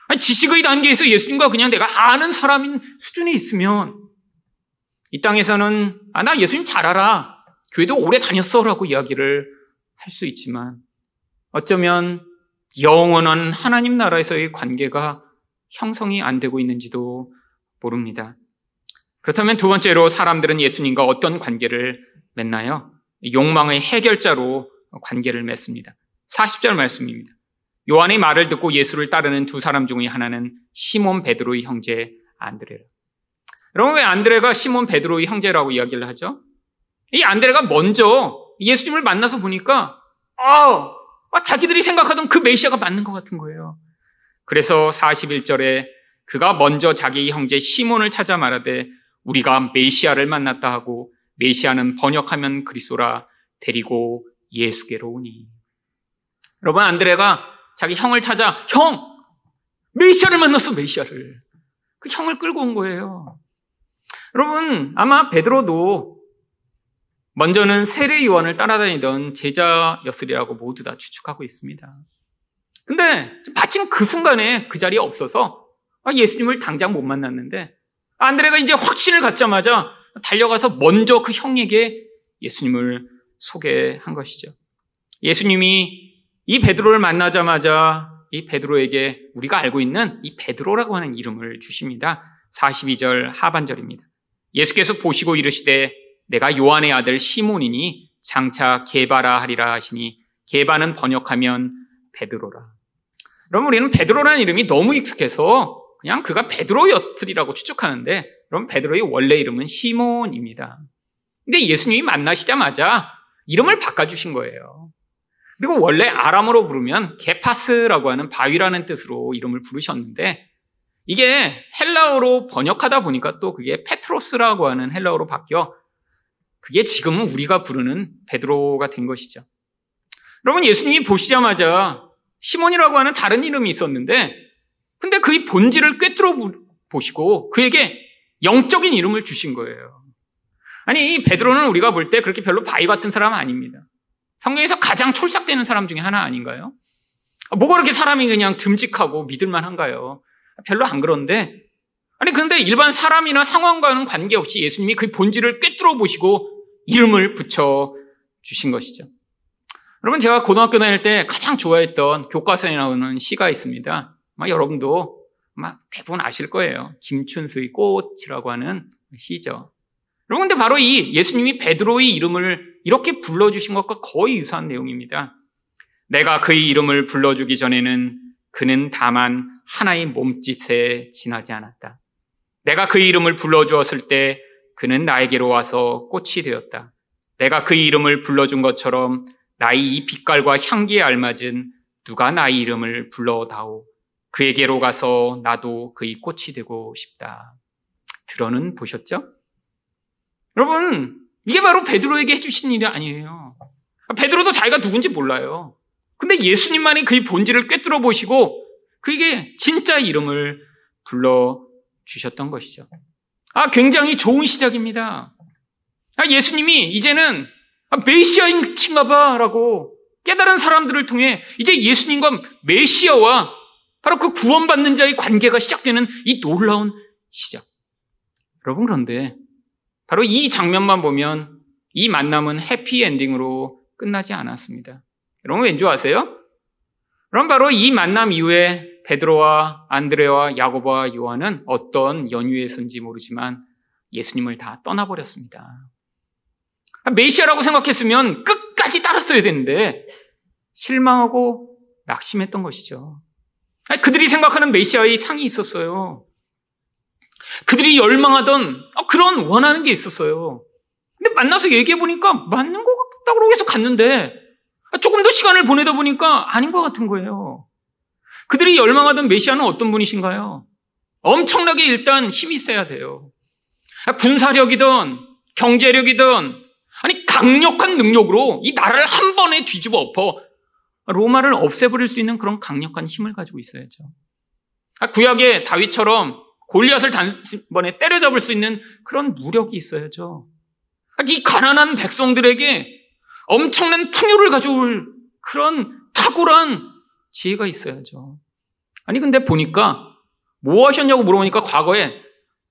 아니, 지식의 단계에서 예수님과 그냥 내가 아는 사람인 수준에 있으면 이 땅에서는 아, 나 예수님 잘 알아. 교회도 오래 다녔어 라고 이야기를 할 수 있지만 어쩌면 영원한 하나님 나라에서의 관계가 형성이 안 되고 있는지도 모릅니다. 그렇다면 두 번째로 사람들은 예수님과 어떤 관계를 맺나요? 욕망의 해결자로 관계를 맺습니다. 40절 말씀입니다. 요한의 말을 듣고 예수를 따르는 두 사람 중의 하나는 시몬 베드로의 형제 안드레라. 여러분 왜 안드레가 시몬 베드로의 형제라고 이야기를 하죠? 이 안드레가 먼저 예수님을 만나서 보니까 아, 아, 자기들이 생각하던 그 메시아가 맞는 것 같은 거예요. 그래서 41절에 그가 먼저 자기 형제 시몬을 찾아 말하되 우리가 메시아를 만났다 하고 메시아는 번역하면 그리스도라 데리고 예수께로 오니. 여러분 안드레가 자기 형을 찾아 형 메시아를 만났어 메시아를 그 형을 끌고 온 거예요. 여러분 아마 베드로도 먼저는 세례 요한을 따라다니던 제자였으리라고 모두 다 추측하고 있습니다. 근데 마침 그 순간에 그 자리에 없어서 아, 예수님을 당장 못 만났는데 안드레가 이제 확신을 갖자마자 달려가서 먼저 그 형에게 예수님을 소개한 것이죠. 예수님이 이 베드로를 만나자마자 이 베드로에게 우리가 알고 있는 이 베드로라고 하는 이름을 주십니다. 42절 하반절입니다. 예수께서 보시고 이르시되 내가 요한의 아들 시몬이니 장차 게바라 하리라 하시니 게바는 번역하면 베드로라. 그럼 우리는 베드로라는 이름이 너무 익숙해서 그냥 그가 베드로였으리라고 추측하는데 그럼 베드로의 원래 이름은 시몬입니다. 근데 예수님이 만나시자마자 이름을 바꿔주신 거예요. 그리고 원래 아람어로 부르면 게파스라고 하는 바위라는 뜻으로 이름을 부르셨는데 이게 헬라어로 번역하다 보니까 또 그게 페트로스라고 하는 헬라어로 바뀌어 그게 지금은 우리가 부르는 베드로가 된 것이죠. 여러분 예수님이 보시자마자 시몬이라고 하는 다른 이름이 있었는데 근데 그의 본질을 꿰뚫어 보시고 그에게 영적인 이름을 주신 거예요. 아니 이 베드로는 우리가 볼 때 그렇게 별로 바위 같은 사람은 아닙니다. 성경에서 가장 촐싹되는 사람 중에 하나 아닌가요? 뭐가 그렇게 사람이 그냥 듬직하고 믿을만한가요? 별로 안 그런데 아니 그런데 일반 사람이나 상황과는 관계없이 예수님이 그 본질을 꿰뚫어 보시고 이름을 붙여 주신 것이죠. 여러분 제가 고등학교 다닐 때 가장 좋아했던 교과서에 나오는 시가 있습니다. 아마 여러분도 아마 대부분 아실 거예요. 김춘수의 꽃이라고 하는 시죠. 여러분 근데 바로 이 예수님이 베드로의 이름을 이렇게 불러주신 것과 거의 유사한 내용입니다. 내가 그의 이름을 불러주기 전에는 그는 다만 하나의 몸짓에 지나지 않았다. 내가 그의 이름을 불러주었을 때 그는 나에게로 와서 꽃이 되었다. 내가 그의 이름을 불러준 것처럼 나의 이 빛깔과 향기에 알맞은 누가 나의 이름을 불러다오. 그에게로 가서 나도 그의 꽃이 되고 싶다. 들어는 보셨죠? 여러분, 이게 바로 베드로에게 해주신 일이 아니에요. 베드로도 자기가 누군지 몰라요. 근데 예수님만이 그의 본질을 꿰뚫어 보시고 그에게 진짜 이름을 불러 주셨던 것이죠. 아, 굉장히 좋은 시작입니다. 아, 예수님이 이제는 아, 메시아인가 봐라고 깨달은 사람들을 통해 이제 예수님과 메시아와 바로 그 구원받는 자의 관계가 시작되는 이 놀라운 시작. 여러분 그런데 바로 이 장면만 보면 이 만남은 해피엔딩으로 끝나지 않았습니다. 여러분 왠지 아세요? 그럼 바로 이 만남 이후에 베드로와 안드레와 야고보와 요한은 어떤 연유에서인지 모르지만 예수님을 다 떠나버렸습니다. 메시아라고 생각했으면 끝까지 따랐어야 되는데 실망하고 낙심했던 것이죠. 그들이 생각하는 메시아의 상이 있었어요. 그들이 열망하던 그런 원하는 게 있었어요. 근데 만나서 얘기해 보니까 맞는 것 같다고 해서 갔는데 조금 더 시간을 보내다 보니까 아닌 것 같은 거예요. 그들이 열망하던 메시아는 어떤 분이신가요? 엄청나게 일단 힘이 있어야 돼요. 군사력이든 경제력이든 아니 강력한 능력으로 이 나라를 한 번에 뒤집어 엎어 로마를 없애버릴 수 있는 그런 강력한 힘을 가지고 있어야죠. 구약의 다윗처럼 골리앗을 단번에 때려잡을 수 있는 그런 무력이 있어야죠. 이 가난한 백성들에게 엄청난 풍요를 가져올 그런 탁월한 지혜가 있어야죠. 아니 근데 보니까 뭐 하셨냐고 물어보니까 과거에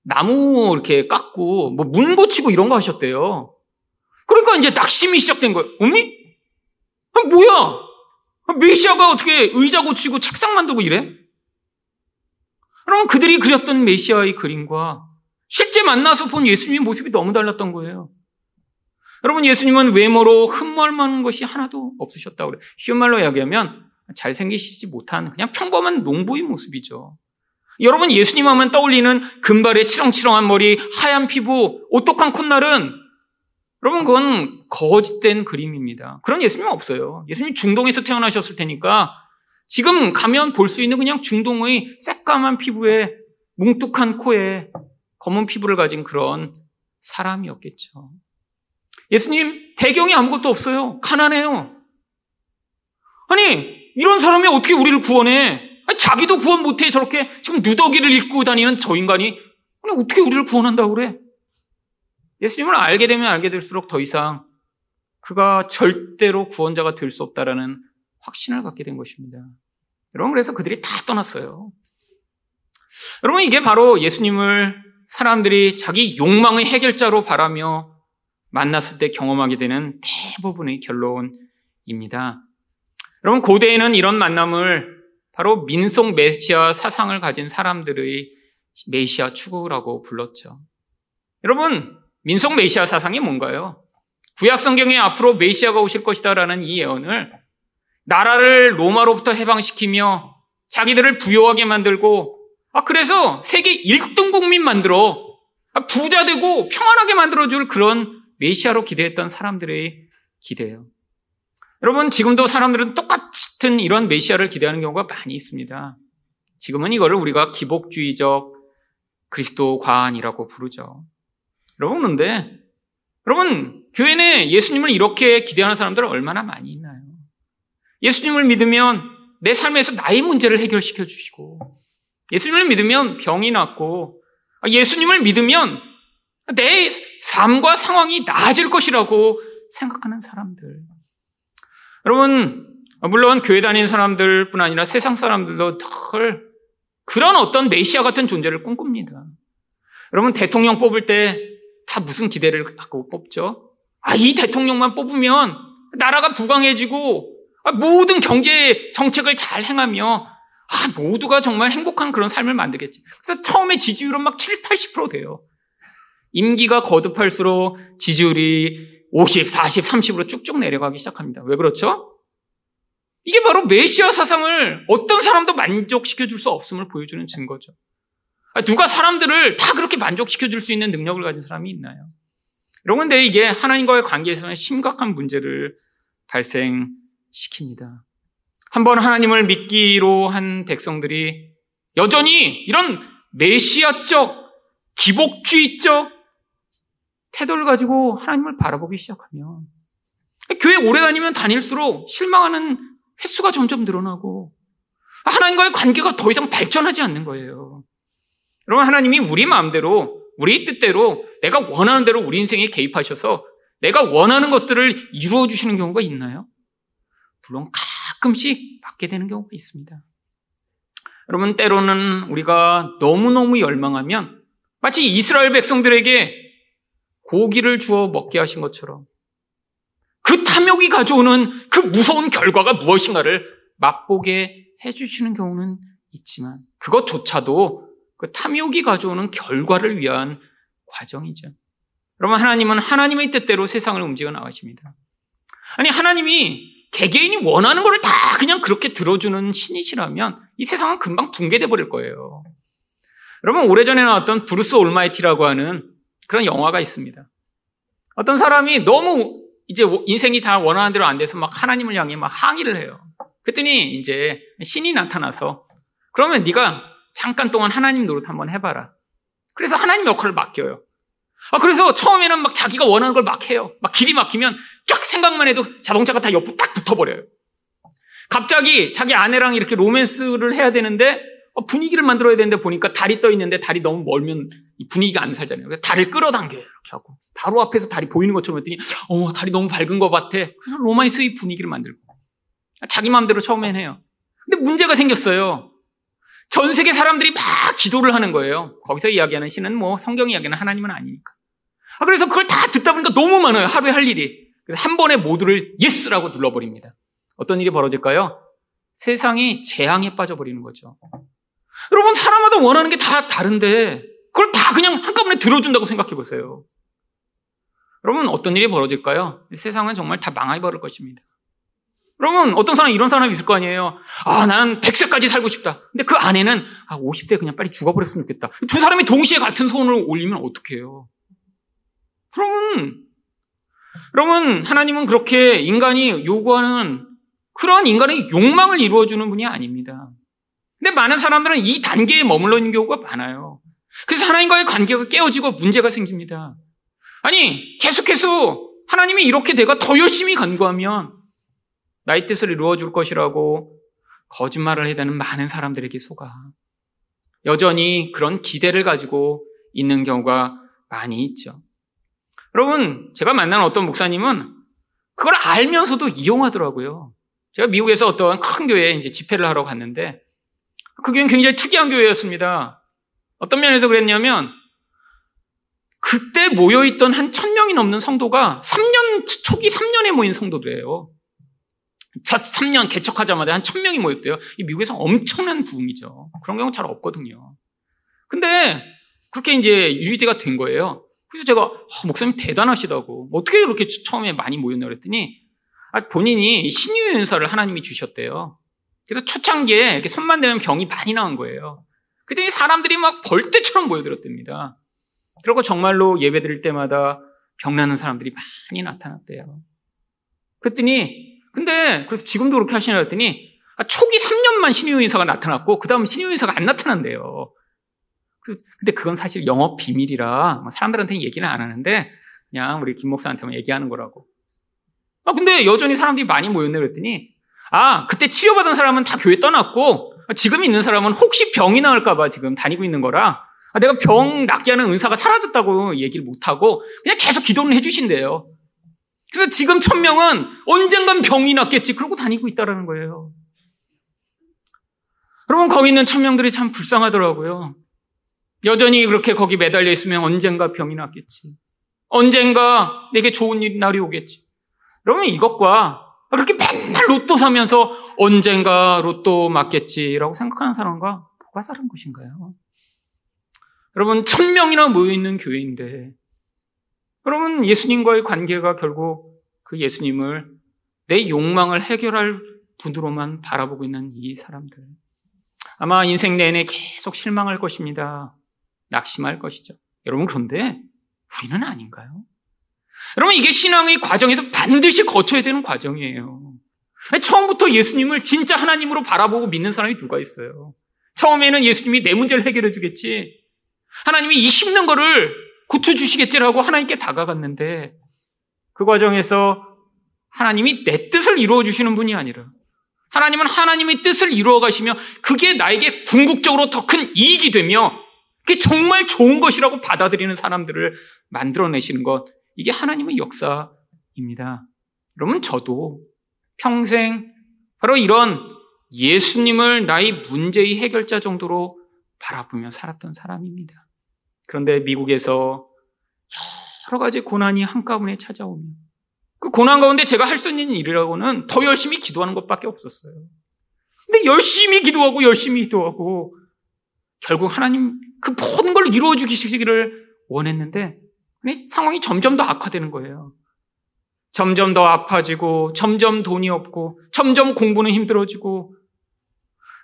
나무 이렇게 깎고 뭐 문 고치고 이런 거 하셨대요. 그러니까 이제 낙심이 시작된 거예요. 어미? 아, 뭐야? 메시아가 어떻게 의자 고치고 책상 만들고 이래? 그럼 그들이 그렸던 메시아의 그림과 실제 만나서 본 예수님의 모습이 너무 달랐던 거예요. 여러분, 예수님은 외모로 흠멀만한 것이 하나도 없으셨다고 그래요. 쉬운 말로 이야기하면 잘생기시지 못한 그냥 평범한 농부의 모습이죠. 여러분, 예수님 하면 떠올리는 금발의 치렁치렁한 머리, 하얀 피부, 오똑한 콧날은 여러분, 그건 거짓된 그림입니다. 그런 예수님은 없어요. 예수님 중동에서 태어나셨을 테니까 지금 가면 볼 수 있는 그냥 중동의 새까만 피부에 뭉툭한 코에 검은 피부를 가진 그런 사람이었겠죠. 예수님 배경이 아무것도 없어요. 가난해요. 아니 이런 사람이 어떻게 우리를 구원해? 아니, 자기도 구원 못해 저렇게 지금 누더기를 입고 다니는 저 인간이 아니 어떻게 우리를 구원한다고 그래? 예수님을 알게 되면 알게 될수록 더 이상 그가 절대로 구원자가 될 수 없다라는 확신을 갖게 된 것입니다. 여러분 그래서 그들이 다 떠났어요. 여러분 이게 바로 예수님을 사람들이 자기 욕망의 해결자로 바라며 만났을 때 경험하게 되는 대부분의 결론입니다. 여러분 고대에는 이런 만남을 바로 민속 메시아 사상을 가진 사람들의 메시아 추구라고 불렀죠. 여러분 민속 메시아 사상이 뭔가요? 구약 성경에 앞으로 메시아가 오실 것이다라는 이 예언을 나라를 로마로부터 해방시키며 자기들을 부여하게 만들고 아 그래서 세계 1등 국민 만들어 아, 부자 되고 평안하게 만들어 줄 그런 메시아로 기대했던 사람들의 기대예요. 여러분 지금도 사람들은 똑같은 이런 메시아를 기대하는 경우가 많이 있습니다. 지금은 이거를 우리가 기복주의적 그리스도관이라고 부르죠. 여러분 그런데 여러분 교회 내 예수님을 이렇게 기대하는 사람들 은 얼마나 많이 있나요? 예수님을 믿으면 내 삶에서 나의 문제를 해결시켜 주시고 예수님을 믿으면 병이 낫고 예수님을 믿으면 내 삶과 상황이 나아질 것이라고 생각하는 사람들. 여러분, 물론 교회 다니는 사람들 뿐 아니라 세상 사람들도 덜 그런 어떤 메시아 같은 존재를 꿈꿉니다. 여러분, 대통령 뽑을 때 다 무슨 기대를 하고 뽑죠? 아, 이 대통령만 뽑으면 나라가 부강해지고 아, 모든 경제 정책을 잘 행하며 아, 모두가 정말 행복한 그런 삶을 만들겠지. 그래서 처음에 지지율은 막 7, 80% 돼요. 임기가 거듭할수록 지지율이 50, 40, 30으로 쭉쭉 내려가기 시작합니다. 왜 그렇죠? 이게 바로 메시아 사상을 어떤 사람도 만족시켜 줄 수 없음을 보여주는 증거죠. 아, 누가 사람들을 다 그렇게 만족시켜 줄 수 있는 능력을 가진 사람이 있나요? 근데 이게 하나님과의 관계에서는 심각한 문제를 발생시킵니다. 한번 하나님을 믿기로 한 백성들이 여전히 이런 메시아적, 기복주의적 태도를 가지고 하나님을 바라보기 시작하면 교회 오래 다니면 다닐수록 실망하는 횟수가 점점 늘어나고 하나님과의 관계가 더 이상 발전하지 않는 거예요. 여러분 하나님이 우리 마음대로 우리 뜻대로 내가 원하는 대로 우리 인생에 개입하셔서 내가 원하는 것들을 이루어 주시는 경우가 있나요? 물론 가끔씩 받게 되는 경우가 있습니다. 여러분 때로는 우리가 너무너무 열망하면 마치 이스라엘 백성들에게 고기를 주어 먹게 하신 것처럼 그 탐욕이 가져오는 그 무서운 결과가 무엇인가를 맛보게 해주시는 경우는 있지만 그것조차도 그 탐욕이 가져오는 결과를 위한 과정이죠. 여러분 하나님은 하나님의 뜻대로 세상을 움직여 나가십니다. 아니 하나님이 개개인이 원하는 것을 다 그냥 그렇게 들어주는 신이시라면 이 세상은 금방 붕괴돼 버릴 거예요. 여러분 오래전에 나왔던 브루스 올마이티라고 하는 그런 영화가 있습니다. 어떤 사람이 너무 이제 인생이 잘 원하는 대로 안 돼서 막 하나님을 향해 막 항의를 해요. 그랬더니 이제 신이 나타나서 그러면 네가 잠깐 동안 하나님 노릇 한번 해봐라. 그래서 하나님 역할을 맡겨요. 아, 그래서 처음에는 막 자기가 원하는 걸 막 해요. 막 길이 막히면 쫙 생각만 해도 자동차가 다 옆으로 딱 붙어버려요. 갑자기 자기 아내랑 이렇게 로맨스를 해야 되는데 어, 분위기를 만들어야 되는데 보니까 달이 떠 있는데 달이 너무 멀면 분위기가 안 살잖아요. 달을 끌어당겨요. 이렇게 하고. 바로 앞에서 달이 보이는 것처럼 했더니, 어, 달이 너무 밝은 것 같아. 그래서 로마이스의 분위기를 만들고. 자기 마음대로 처음엔 해요. 근데 문제가 생겼어요. 전 세계 사람들이 막 기도를 하는 거예요. 거기서 이야기하는 신은 뭐 성경 이야기는 하나님은 아니니까. 아, 그래서 그걸 다 듣다 보니까 너무 많아요. 하루에 할 일이. 그래서 한 번에 모두를 yes라고 눌러버립니다. 어떤 일이 벌어질까요? 세상이 재앙에 빠져버리는 거죠. 여러분, 사람마다 원하는 게 다 다른데, 그걸 다 그냥 한꺼번에 들어준다고 생각해 보세요. 여러분, 어떤 일이 벌어질까요? 세상은 정말 다 망해버릴 것입니다. 여러분, 어떤 사람, 이런 사람이 있을 거 아니에요? 아, 나는 100세까지 살고 싶다. 근데 그 안에는, 아, 50세 그냥 빨리 죽어버렸으면 좋겠다. 두 사람이 동시에 같은 소원을 올리면 어떡해요? 그러면, 여러분, 하나님은 그렇게 인간이 요구하는 그러한 인간의 욕망을 이루어주는 분이 아닙니다. 근데 많은 사람들은 이 단계에 머물러 있는 경우가 많아요. 그래서 하나님과의 관계가 깨어지고 문제가 생깁니다. 아니, 계속해서 하나님이 이렇게 내가 더 열심히 간구하면 나의 뜻을 이루어줄 것이라고 거짓말을 해야 되는 많은 사람들에게 속아. 여전히 그런 기대를 가지고 있는 경우가 많이 있죠. 여러분, 제가 만난 어떤 목사님은 그걸 알면서도 이용하더라고요. 제가 미국에서 어떤 큰 교회에 이제 집회를 하러 갔는데 그 교회는 굉장히 특이한 교회였습니다. 어떤 면에서 그랬냐면 그때 모여있던 한 천명이 넘는 성도가 3년, 초기 3년에 모인 성도들이에요. 첫 3년 개척하자마자 한 천명이 모였대요. 이 미국에서 엄청난 부흥이죠. 그런 경우 잘 없거든요. 근데 그렇게 이제 유지대가 된 거예요. 그래서 제가 어, 목사님 대단하시다고 어떻게 그렇게 처음에 많이 모였나 그랬더니 아, 본인이 신유 연사를 하나님이 주셨대요. 그래서 초창기에 이렇게 손만 대면 병이 많이 나온 거예요. 그랬더니 사람들이 막 벌떼처럼 모여들었답니다. 그리고 정말로 예배 드릴 때마다 병나는 사람들이 많이 나타났대요. 그랬더니 근데 그래서 지금도 그렇게 하시나 했더니 아, 초기 3년만 신유 인사가 나타났고 그 다음 신유 인사가 안 나타난대요. 근데 그건 사실 영업 비밀이라 뭐 사람들한테는 얘기는 안 하는데 그냥 우리 김 목사한테만 얘기하는 거라고. 아 근데 여전히 사람들이 많이 모였네 그랬더니 아, 그때 치료받은 사람은 다 교회 떠났고, 지금 있는 사람은 혹시 병이 나을까봐 지금 다니고 있는 거라, 아, 내가 병 낫게 하는 은사가 사라졌다고 얘기를 못하고, 그냥 계속 기도를 해주신대요. 그래서 지금 천명은 언젠간 병이 낫겠지, 그러고 다니고 있다라는 거예요. 여러분, 거기 있는 천명들이 참 불쌍하더라고요. 여전히 그렇게 거기 매달려 있으면 언젠가 병이 낫겠지. 언젠가 내게 좋은 날이 오겠지. 여러분, 이것과 그렇게 맨날 로또 사면서 언젠가 로또 맞겠지라고 생각하는 사람과 뭐가 다른 것인가요? 여러분, 천 명이나 모여있는 교회인데, 여러분, 예수님과의 관계가 결국 그 예수님을 내 욕망을 해결할 분으로만 바라보고 있는 이 사람들. 아마 인생 내내 계속 실망할 것입니다. 낙심할 것이죠. 여러분, 그런데 우리는 아닌가요? 여러분, 이게 신앙의 과정에서 반드시 거쳐야 되는 과정이에요. 처음부터 예수님을 진짜 하나님으로 바라보고 믿는 사람이 누가 있어요? 처음에는 예수님이 내 문제를 해결해 주겠지. 하나님이 이 힘든 거를 고쳐주시겠지라고 하나님께 다가갔는데 그 과정에서 하나님이 내 뜻을 이루어 주시는 분이 아니라 하나님은 하나님의 뜻을 이루어 가시며 그게 나에게 궁극적으로 더 큰 이익이 되며 그게 정말 좋은 것이라고 받아들이는 사람들을 만들어내시는 것 이게 하나님의 역사입니다. 여러분 저도 평생 바로 이런 예수님을 나의 문제의 해결자 정도로 바라보며 살았던 사람입니다. 그런데 미국에서 여러 가지 고난이 한꺼번에 찾아오면 그 고난 가운데 제가 할 수 있는 일이라고는 더 열심히 기도하는 것밖에 없었어요. 근데 열심히 기도하고 열심히 기도하고 결국 하나님 그 모든 걸 이루어 주시기를 원했는데 상황이 점점 더 악화되는 거예요. 점점 더 아파지고 점점 돈이 없고 점점 공부는 힘들어지고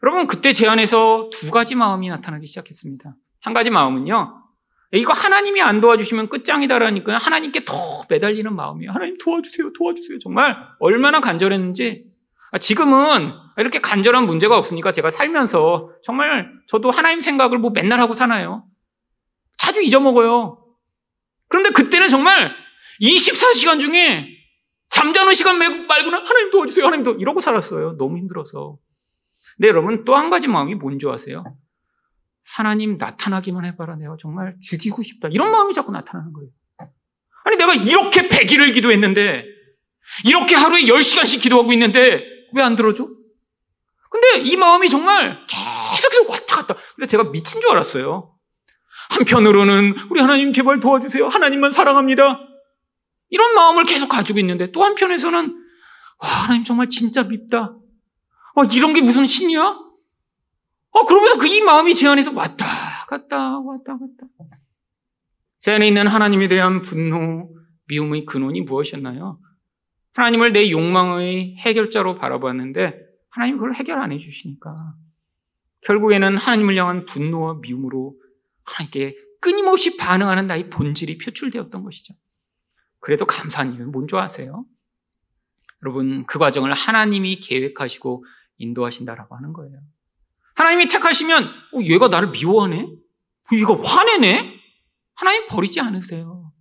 여러분 그때 제 안에서 두 가지 마음이 나타나기 시작했습니다. 한 가지 마음은요. 이거 하나님이 안 도와주시면 끝장이다라니까 하나님께 더 매달리는 마음이에요. 하나님 도와주세요, 도와주세요. 정말 얼마나 간절했는지. 아, 지금은 이렇게 간절한 문제가 없으니까 제가 살면서 정말 저도 하나님 생각을 뭐 맨날 하고 사나요? 자주 잊어먹어요. 그런데 그때는 정말 24시간 중에 잠자는 시간 말고는 하나님 도와주세요, 하나님 도 이러고 살았어요. 너무 힘들어서. 근데 여러분 또 한 가지 마음이 뭔지 아세요? 하나님 나타나기만 해봐라. 내가 정말 죽이고 싶다. 이런 마음이 자꾸 나타나는 거예요. 아니, 내가 이렇게 100일을 기도했는데, 이렇게 하루에 10시간씩 기도하고 있는데, 왜 안 들어줘? 근데 이 마음이 정말 계속해서 왔다 갔다. 그래서 제가 미친 줄 알았어요. 한편으로는, 우리 하나님 제발 도와주세요. 하나님만 사랑합니다. 이런 마음을 계속 가지고 있는데, 또 한편에서는, 와, 하나님 정말 진짜 밉다. 어, 이런 게 무슨 신이야? 어, 그러면서 그 이 마음이 제 안에서 왔다 갔다 왔다 갔다. 제 안에 있는 하나님에 대한 분노, 미움의 근원이 무엇이었나요? 하나님을 내 욕망의 해결자로 바라봤는데 하나님 그걸 해결 안 해주시니까 결국에는 하나님을 향한 분노와 미움으로 하나님께 끊임없이 반응하는 나의 본질이 표출되었던 것이죠. 그래도 감사한 일은 뭔지 아세요? 여러분 그 과정을 하나님이 계획하시고 인도하신다라고 하는 거예요. 하나님이 택하시면 어, 얘가 나를 미워하네? 어, 얘가 화내네? 하나님 버리지 않으세요.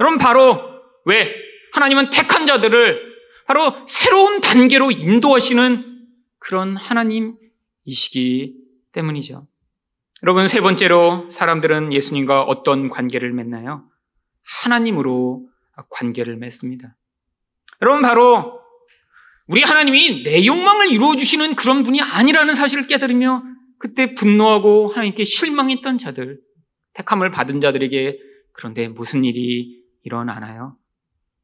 여러분 바로 왜 하나님은 택한 자들을 바로 새로운 단계로 인도하시는 그런 하나님이시기 때문이죠. 여러분 세 번째로 사람들은 예수님과 어떤 관계를 맺나요? 하나님으로 관계를 맺습니다. 여러분 바로 우리 하나님이 내 욕망을 이루어 주시는 그런 분이 아니라는 사실을 깨달으며 그때 분노하고 하나님께 실망했던 자들, 택함을 받은 자들에게 그런데 무슨 일이 일어나나요?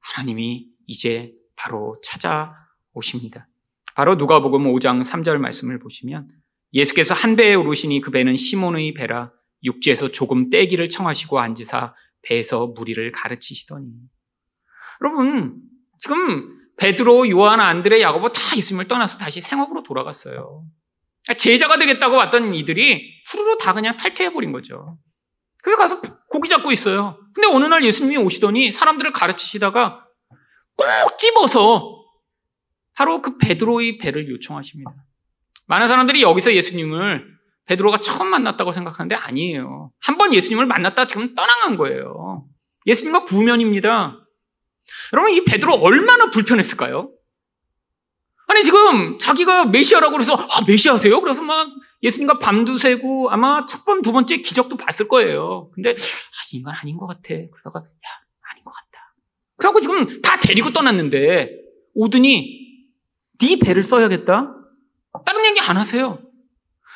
하나님이 이제 바로 찾아오십니다. 바로 누가복음 5장 3절 말씀을 보시면 예수께서 한 배에 오르시니 그 배는 시몬의 배라 육지에서 조금 떼기를 청하시고 앉으사 배에서 무리를 가르치시더니 여러분 지금 베드로, 요한, 안드레, 야고보 다 예수님을 떠나서 다시 생업으로 돌아갔어요. 제자가 되겠다고 왔던 이들이 후루루 다 그냥 탈퇴해버린 거죠. 그래서 가서 고기 잡고 있어요. 근데 어느 날 예수님이 오시더니 사람들을 가르치시다가 꼭 집어서 바로 그 베드로의 배를 요청하십니다. 많은 사람들이 여기서 예수님을 베드로가 처음 만났다고 생각하는데 아니에요. 한 번 예수님을 만났다 지금 떠나간 거예요. 예수님과 구면입니다. 여러분, 이 베드로 얼마나 불편했을까요? 아니, 지금 자기가 메시아라고 그래서, 아, 메시아세요? 그래서 막 예수님과 밤도 새고 아마 첫 번, 두 번째 기적도 봤을 거예요. 근데, 아, 이건 아닌 것 같아. 그러다가, 야, 아닌 것 같다. 그래갖고 지금 다 데리고 떠났는데, 오더니, 네 배를 써야겠다? 다른 얘기 안 하세요.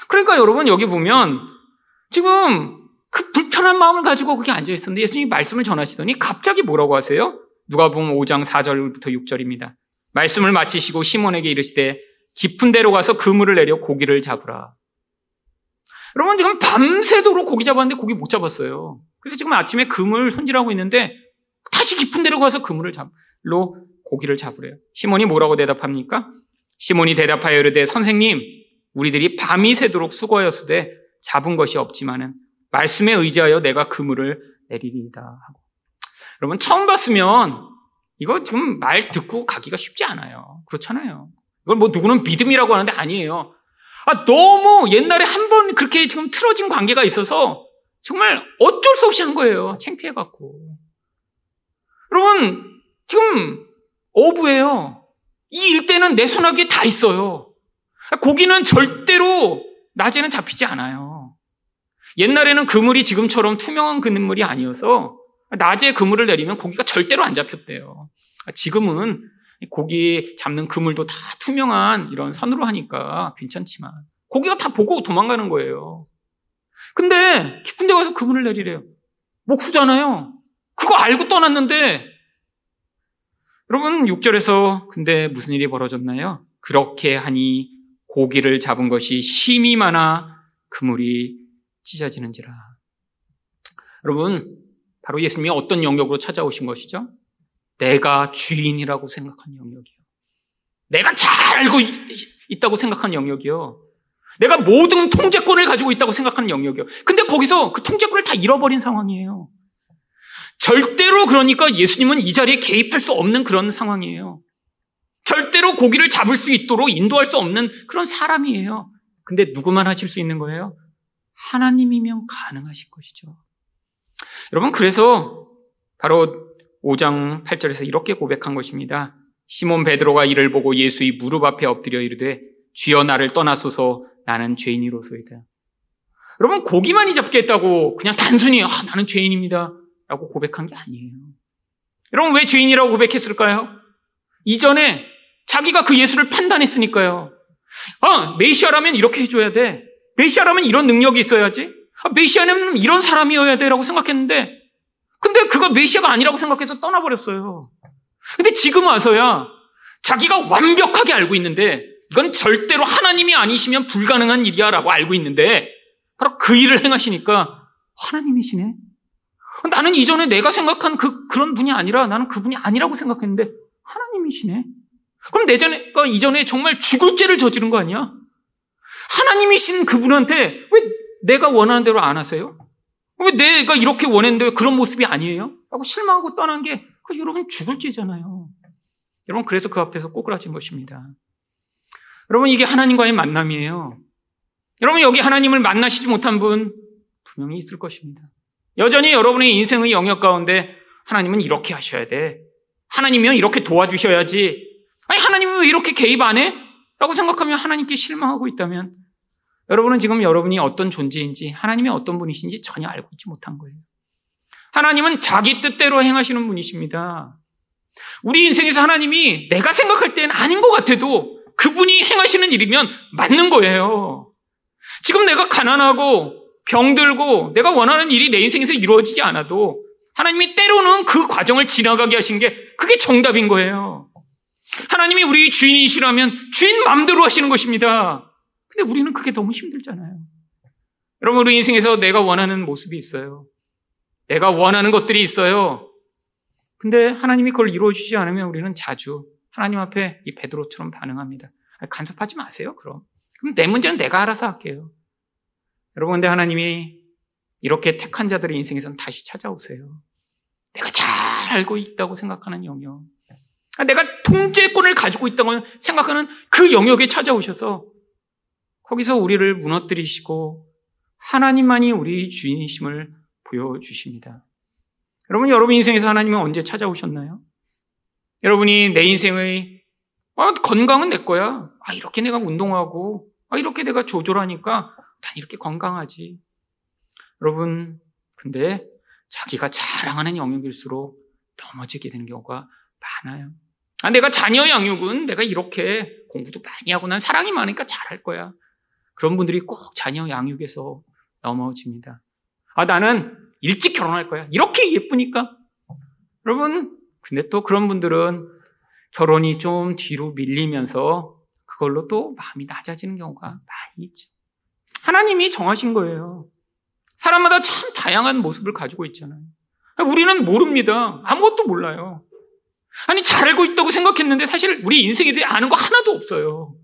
그러니까 여러분, 여기 보면, 지금 그 불편한 마음을 가지고 거기 앉아 있었는데 예수님이 말씀을 전하시더니 갑자기 뭐라고 하세요? 누가복음 5장 4절부터 6절입니다. 말씀을 마치시고 시몬에게 이르시되 깊은 데로 가서 그물을 내려 고기를 잡으라. 여러분 지금 밤새도록 고기 잡았는데 고기 못 잡았어요. 그래서 지금 아침에 그물 손질하고 있는데 다시 깊은 데로 가서 그물을 잡로 고기를 잡으래요. 시몬이 뭐라고 대답합니까? 시몬이 대답하여 이르되 선생님 우리들이 밤이 새도록 수고하였으되 잡은 것이 없지만은 말씀에 의지하여 내가 그물을 내리리이다 하고 여러분 처음 봤으면 이거 지금 말 듣고 가기가 쉽지 않아요. 그렇잖아요. 이걸 뭐 누구는 믿음이라고 하는데 아니에요. 아, 너무 옛날에 한 번 그렇게 지금 틀어진 관계가 있어서 정말 어쩔 수 없이 한 거예요. 창피해갖고. 여러분, 지금 어부예요. 이 일대는 내 손아귀에 다 있어요. 고기는 절대로 낮에는 잡히지 않아요. 옛날에는 그물이 지금처럼 투명한 그물이 아니어서 낮에 그물을 내리면 고기가 절대로 안 잡혔대요. 지금은 고기 잡는 그물도 다 투명한 이런 선으로 하니까 괜찮지만 고기가 다 보고 도망가는 거예요. 근데 깊은 데 가서 그물을 내리래요. 목수잖아요. 그거 알고 떠났는데 여러분 6절에서 근데 무슨 일이 벌어졌나요? 그렇게 하니 고기를 잡은 것이 심이 많아 그물이 찢어지는지라. 여러분 바로 예수님이 어떤 영역으로 찾아오신 것이죠? 내가 주인이라고 생각한 영역이요. 내가 잘 알고 있다고 생각한 영역이요. 내가 모든 통제권을 가지고 있다고 생각하는 영역이요. 근데 거기서 그 통제권을 다 잃어버린 상황이에요. 절대로 그러니까 예수님은 이 자리에 개입할 수 없는 그런 상황이에요. 절대로 고기를 잡을 수 있도록 인도할 수 없는 그런 사람이에요. 근데 누구만 하실 수 있는 거예요? 하나님이면 가능하실 것이죠. 여러분, 그래서 바로 5장 8절에서 이렇게 고백한 것입니다. 시몬 베드로가 이를 보고 예수의 무릎 앞에 엎드려 이르되 주여 나를 떠나소서 나는 죄인이로소이다. 여러분 고기만이 잡겠다고 그냥 단순히 아, 나는 죄인입니다 라고 고백한 게 아니에요. 여러분 왜 죄인이라고 고백했을까요? 이전에 자기가 그 예수를 판단했으니까요. 아, 메시아라면 이렇게 해줘야 돼. 메시아라면 이런 능력이 있어야지. 아, 메시아는 이런 사람이어야 돼라고 생각했는데 근데 그가 메시아가 아니라고 생각해서 떠나버렸어요. 근데 지금 와서야 자기가 완벽하게 알고 있는데 이건 절대로 하나님이 아니시면 불가능한 일이야 라고 알고 있는데 바로 그 일을 행하시니까 하나님이시네. 나는 이전에 내가 생각한 그, 그런 분이 아니라 나는 그분이 아니라고 생각했는데 하나님이시네. 그럼 내 전에, 그 이전에 정말 죽을 죄를 저지른 거 아니야? 하나님이신 그분한테 왜 내가 원하는 대로 안 하세요? 왜 내가 이렇게 원했는데 왜 그런 모습이 아니에요? 라고 실망하고 떠난 게, 그 여러분 죽을 죄잖아요. 여러분, 그래서 그 앞에서 꼬꾸라진 것입니다. 여러분, 이게 하나님과의 만남이에요. 여러분, 여기 하나님을 만나시지 못한 분 분명히 있을 것입니다. 여전히 여러분의 인생의 영역 가운데 하나님은 이렇게 하셔야 돼. 하나님이면 이렇게 도와주셔야지. 아니, 하나님은 왜 이렇게 개입 안 해? 라고 생각하면 하나님께 실망하고 있다면 여러분은 지금 여러분이 어떤 존재인지 하나님이 어떤 분이신지 전혀 알고 있지 못한 거예요. 하나님은 자기 뜻대로 행하시는 분이십니다. 우리 인생에서 하나님이 내가 생각할 때는 아닌 것 같아도 그분이 행하시는 일이면 맞는 거예요. 지금 내가 가난하고 병들고 내가 원하는 일이 내 인생에서 이루어지지 않아도 하나님이 때로는 그 과정을 지나가게 하신 게 그게 정답인 거예요. 하나님이 우리 주인이시라면 주인 마음대로 하시는 것입니다. 근데 우리는 그게 너무 힘들잖아요. 여러분, 우리 인생에서 내가 원하는 모습이 있어요. 내가 원하는 것들이 있어요. 근데 하나님이 그걸 이루어주지 않으면 우리는 자주 하나님 앞에 이 베드로처럼 반응합니다. 간섭하지 마세요, 그럼. 그럼 내 문제는 내가 알아서 할게요. 여러분, 근데 하나님이 이렇게 택한 자들의 인생에선 다시 찾아오세요. 내가 잘 알고 있다고 생각하는 영역. 내가 통제권을 가지고 있다고 생각하는 그 영역에 찾아오셔서 거기서 우리를 무너뜨리시고 하나님만이 우리 주인이심을 보여주십니다. 여러분, 여러분 인생에서 하나님은 언제 찾아오셨나요? 여러분이 내 인생의 아, 건강은 내 거야. 아, 이렇게 내가 운동하고, 아, 이렇게 내가 조절하니까 난 이렇게 건강하지. 여러분, 근데 자기가 자랑하는 영역일수록 넘어지게 되는 경우가 많아요. 아, 내가 자녀 양육은 내가 이렇게 공부도 많이 하고 난 사랑이 많으니까 잘할 거야. 그런 분들이 꼭 자녀 양육에서 넘어집니다. 아, 나는 일찍 결혼할 거야. 이렇게 예쁘니까. 여러분, 근데 또 그런 분들은 결혼이 좀 뒤로 밀리면서 그걸로 또 마음이 낮아지는 경우가 많이 있죠. 하나님이 정하신 거예요. 사람마다 참 다양한 모습을 가지고 있잖아요. 우리는 모릅니다. 아무것도 몰라요. 아니, 잘 알고 있다고 생각했는데 사실 우리 인생에 대해 아는 거 하나도 없어요.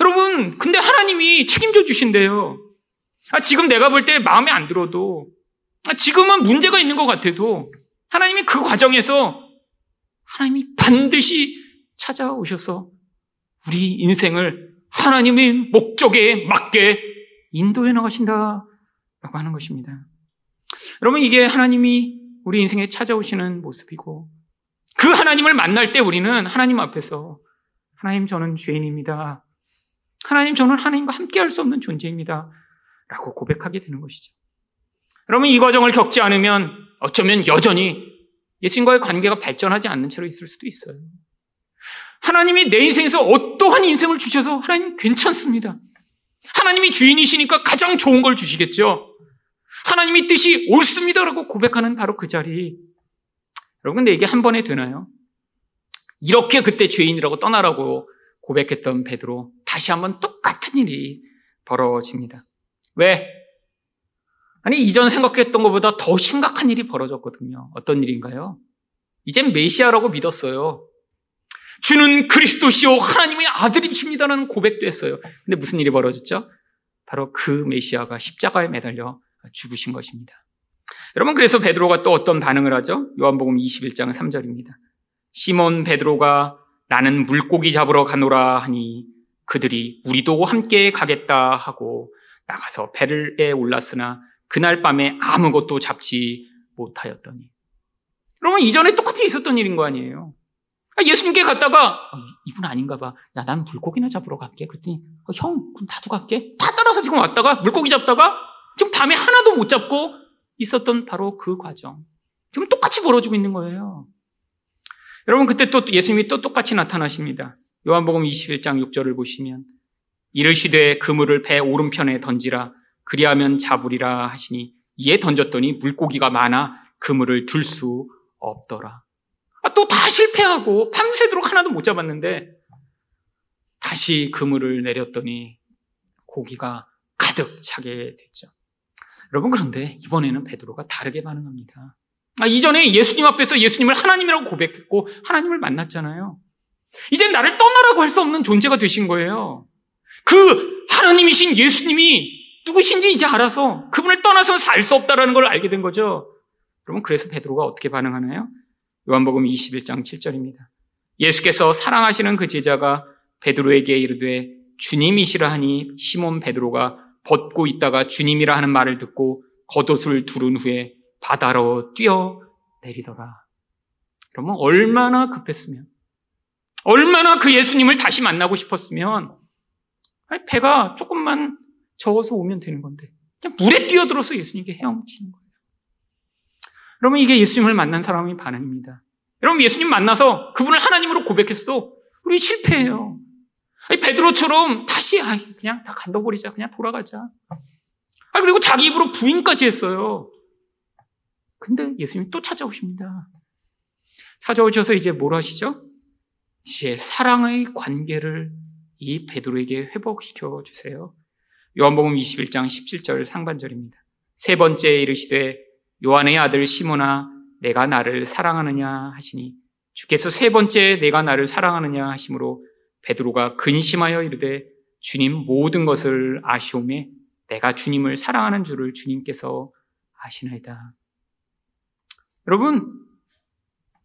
여러분, 근데 하나님이 책임져 주신대요. 아, 지금 내가 볼 때 마음에 안 들어도, 아, 지금은 문제가 있는 것 같아도, 하나님이 그 과정에서 하나님이 반드시 찾아오셔서 우리 인생을 하나님의 목적에 맞게 인도해 나가신다라고 하는 것입니다. 여러분, 이게 하나님이 우리 인생에 찾아오시는 모습이고, 그 하나님을 만날 때 우리는 하나님 앞에서, 하나님, 저는 죄인입니다. 하나님, 저는 하나님과 함께 할 수 없는 존재입니다. 라고 고백하게 되는 것이죠. 여러분, 이 과정을 겪지 않으면 어쩌면 여전히 예수님과의 관계가 발전하지 않는 채로 있을 수도 있어요. 하나님이 내 인생에서 어떠한 인생을 주셔서 하나님 괜찮습니다. 하나님이 주인이시니까 가장 좋은 걸 주시겠죠. 하나님이 뜻이 옳습니다라고 고백하는 바로 그 자리. 여러분, 근데 이게 한 번에 되나요? 이렇게 그때 죄인이라고 떠나라고 고백했던 베드로 다시 한번 똑같은 일이 벌어집니다. 왜? 아니, 이전 생각했던 것보다 더 심각한 일이 벌어졌거든요. 어떤 일인가요? 이젠 메시아라고 믿었어요. 주는 그리스도시오 하나님의 아들이십니다라는 고백도 했어요. 근데 무슨 일이 벌어졌죠? 바로 그 메시아가 십자가에 매달려 죽으신 것입니다. 여러분 그래서 베드로가 또 어떤 반응을 하죠? 요한복음 21장 3절입니다. 시몬 베드로가 나는 물고기 잡으러 가노라 하니 그들이 우리도 함께 가겠다 하고 나가서 배를에 올랐으나 그날 밤에 아무것도 잡지 못하였더니. 여러분, 이전에 똑같이 있었던 일인 거 아니에요? 아, 예수님께 갔다가, 어, 이분 아닌가 봐. 야, 난 물고기나 잡으러 갈게. 그랬더니, 어, 형, 그럼 나도 갈게. 다 따라서 지금 왔다가, 물고기 잡다가, 지금 밤에 하나도 못 잡고 있었던 바로 그 과정. 지금 똑같이 벌어지고 있는 거예요. 여러분, 그때 또 예수님이 또 똑같이 나타나십니다. 요한복음 21장 6절을 보시면, 이르시되 그물을 배 오른편에 던지라. 그리하면 잡으리라 하시니 이에 던졌더니 물고기가 많아 그물을 들 수 없더라. 아, 또 다 실패하고 밤새도록 하나도 못 잡았는데 다시 그물을 내렸더니 고기가 가득 차게 됐죠. 여러분 그런데 이번에는 베드로가 다르게 반응합니다. 아, 이전에 예수님 앞에서 예수님을 하나님이라고 고백했고 하나님을 만났잖아요. 이제 나를 떠나라고 할 수 없는 존재가 되신 거예요. 그 하나님이신 예수님이 누구신지 이제 알아서 그분을 떠나서 살 수 없다라는 걸 알게 된 거죠. 여러분 그래서 베드로가 어떻게 반응하나요? 요한복음 21장 7절입니다. 예수께서 사랑하시는 그 제자가 베드로에게 이르되 주님이시라 하니 시몬 베드로가 벗고 있다가 주님이라 하는 말을 듣고 겉옷을 두른 후에 바다로 뛰어 내리더라. 그러면 얼마나 급했으면 얼마나 그 예수님을 다시 만나고 싶었으면 배가 조금만 저어서 오면 되는 건데 그냥 물에 뛰어들어서 예수님께 헤엄치는 거예요. 여러분 이게 예수님을 만난 사람의 반응입니다. 여러분 예수님 만나서 그분을 하나님으로 고백했어도 우리 실패해요. 아니, 베드로처럼 다시 아 그냥 다 간다버리자 그냥 돌아가자. 아 그리고 자기 입으로 부인까지 했어요. 근데 예수님 또 찾아오십니다. 찾아오셔서 이제 뭘 하시죠? 이제 사랑의 관계를 이 베드로에게 회복시켜 주세요. 요한복음 21장 17절 상반절입니다. 세 번째 이르시되 요한의 아들 시모나 내가 나를 사랑하느냐 하시니 주께서 세 번째 내가 나를 사랑하느냐 하심으로 베드로가 근심하여 이르되 주님 모든 것을 아시오매 내가 주님을 사랑하는 줄을 주님께서 아시나이다. 여러분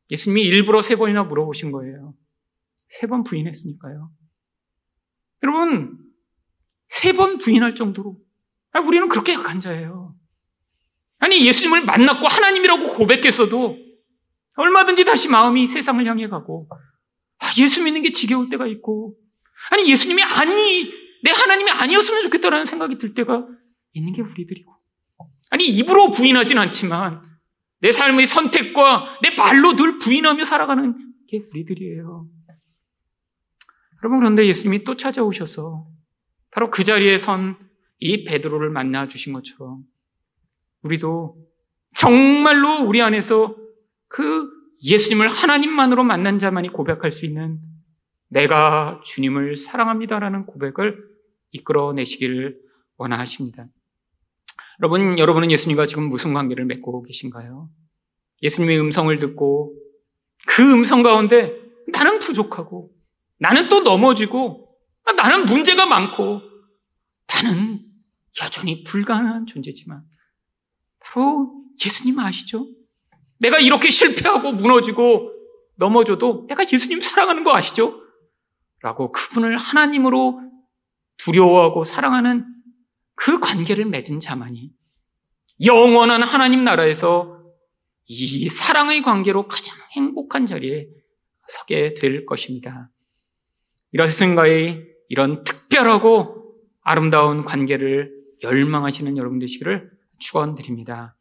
예수님이 일부러 세 번이나 물어보신 거예요. 세 번 부인했으니까요. 여러분 세 번 부인할 정도로. 아, 우리는 그렇게 약한 자예요. 아니, 예수님을 만났고 하나님이라고 고백했어도 얼마든지 다시 마음이 세상을 향해 가고, 아, 예수 믿는 게 지겨울 때가 있고, 아니, 예수님이 아니, 내 하나님이 아니었으면 좋겠다라는 생각이 들 때가 있는 게 우리들이고. 아니, 입으로 부인하진 않지만, 내 삶의 선택과 내 말로 늘 부인하며 살아가는 게 우리들이에요. 여러분, 그런데 예수님이 또 찾아오셔서 바로 그 자리에 선 이 베드로를 만나 주신 것처럼 우리도 정말로 우리 안에서 그 예수님을 하나님만으로 만난 자만이 고백할 수 있는 내가 주님을 사랑합니다라는 고백을 이끌어내시기를 원하십니다. 여러분, 여러분은 예수님과 지금 무슨 관계를 맺고 계신가요? 예수님의 음성을 듣고 그 음성 가운데 나는 부족하고 나는 또 넘어지고 나는 문제가 많고 나는 여전히 불가능한 존재지만 바로 예수님 아시죠? 내가 이렇게 실패하고 무너지고 넘어져도 내가 예수님 사랑하는 거 아시죠? 라고 그분을 하나님으로 두려워하고 사랑하는 그 관계를 맺은 자만이 영원한 하나님 나라에서 이 사랑의 관계로 가장 행복한 자리에 서게 될 것입니다. 이런 스승과의 이런 특별하고 아름다운 관계를 열망하시는 여러분 되시기를 축원드립니다.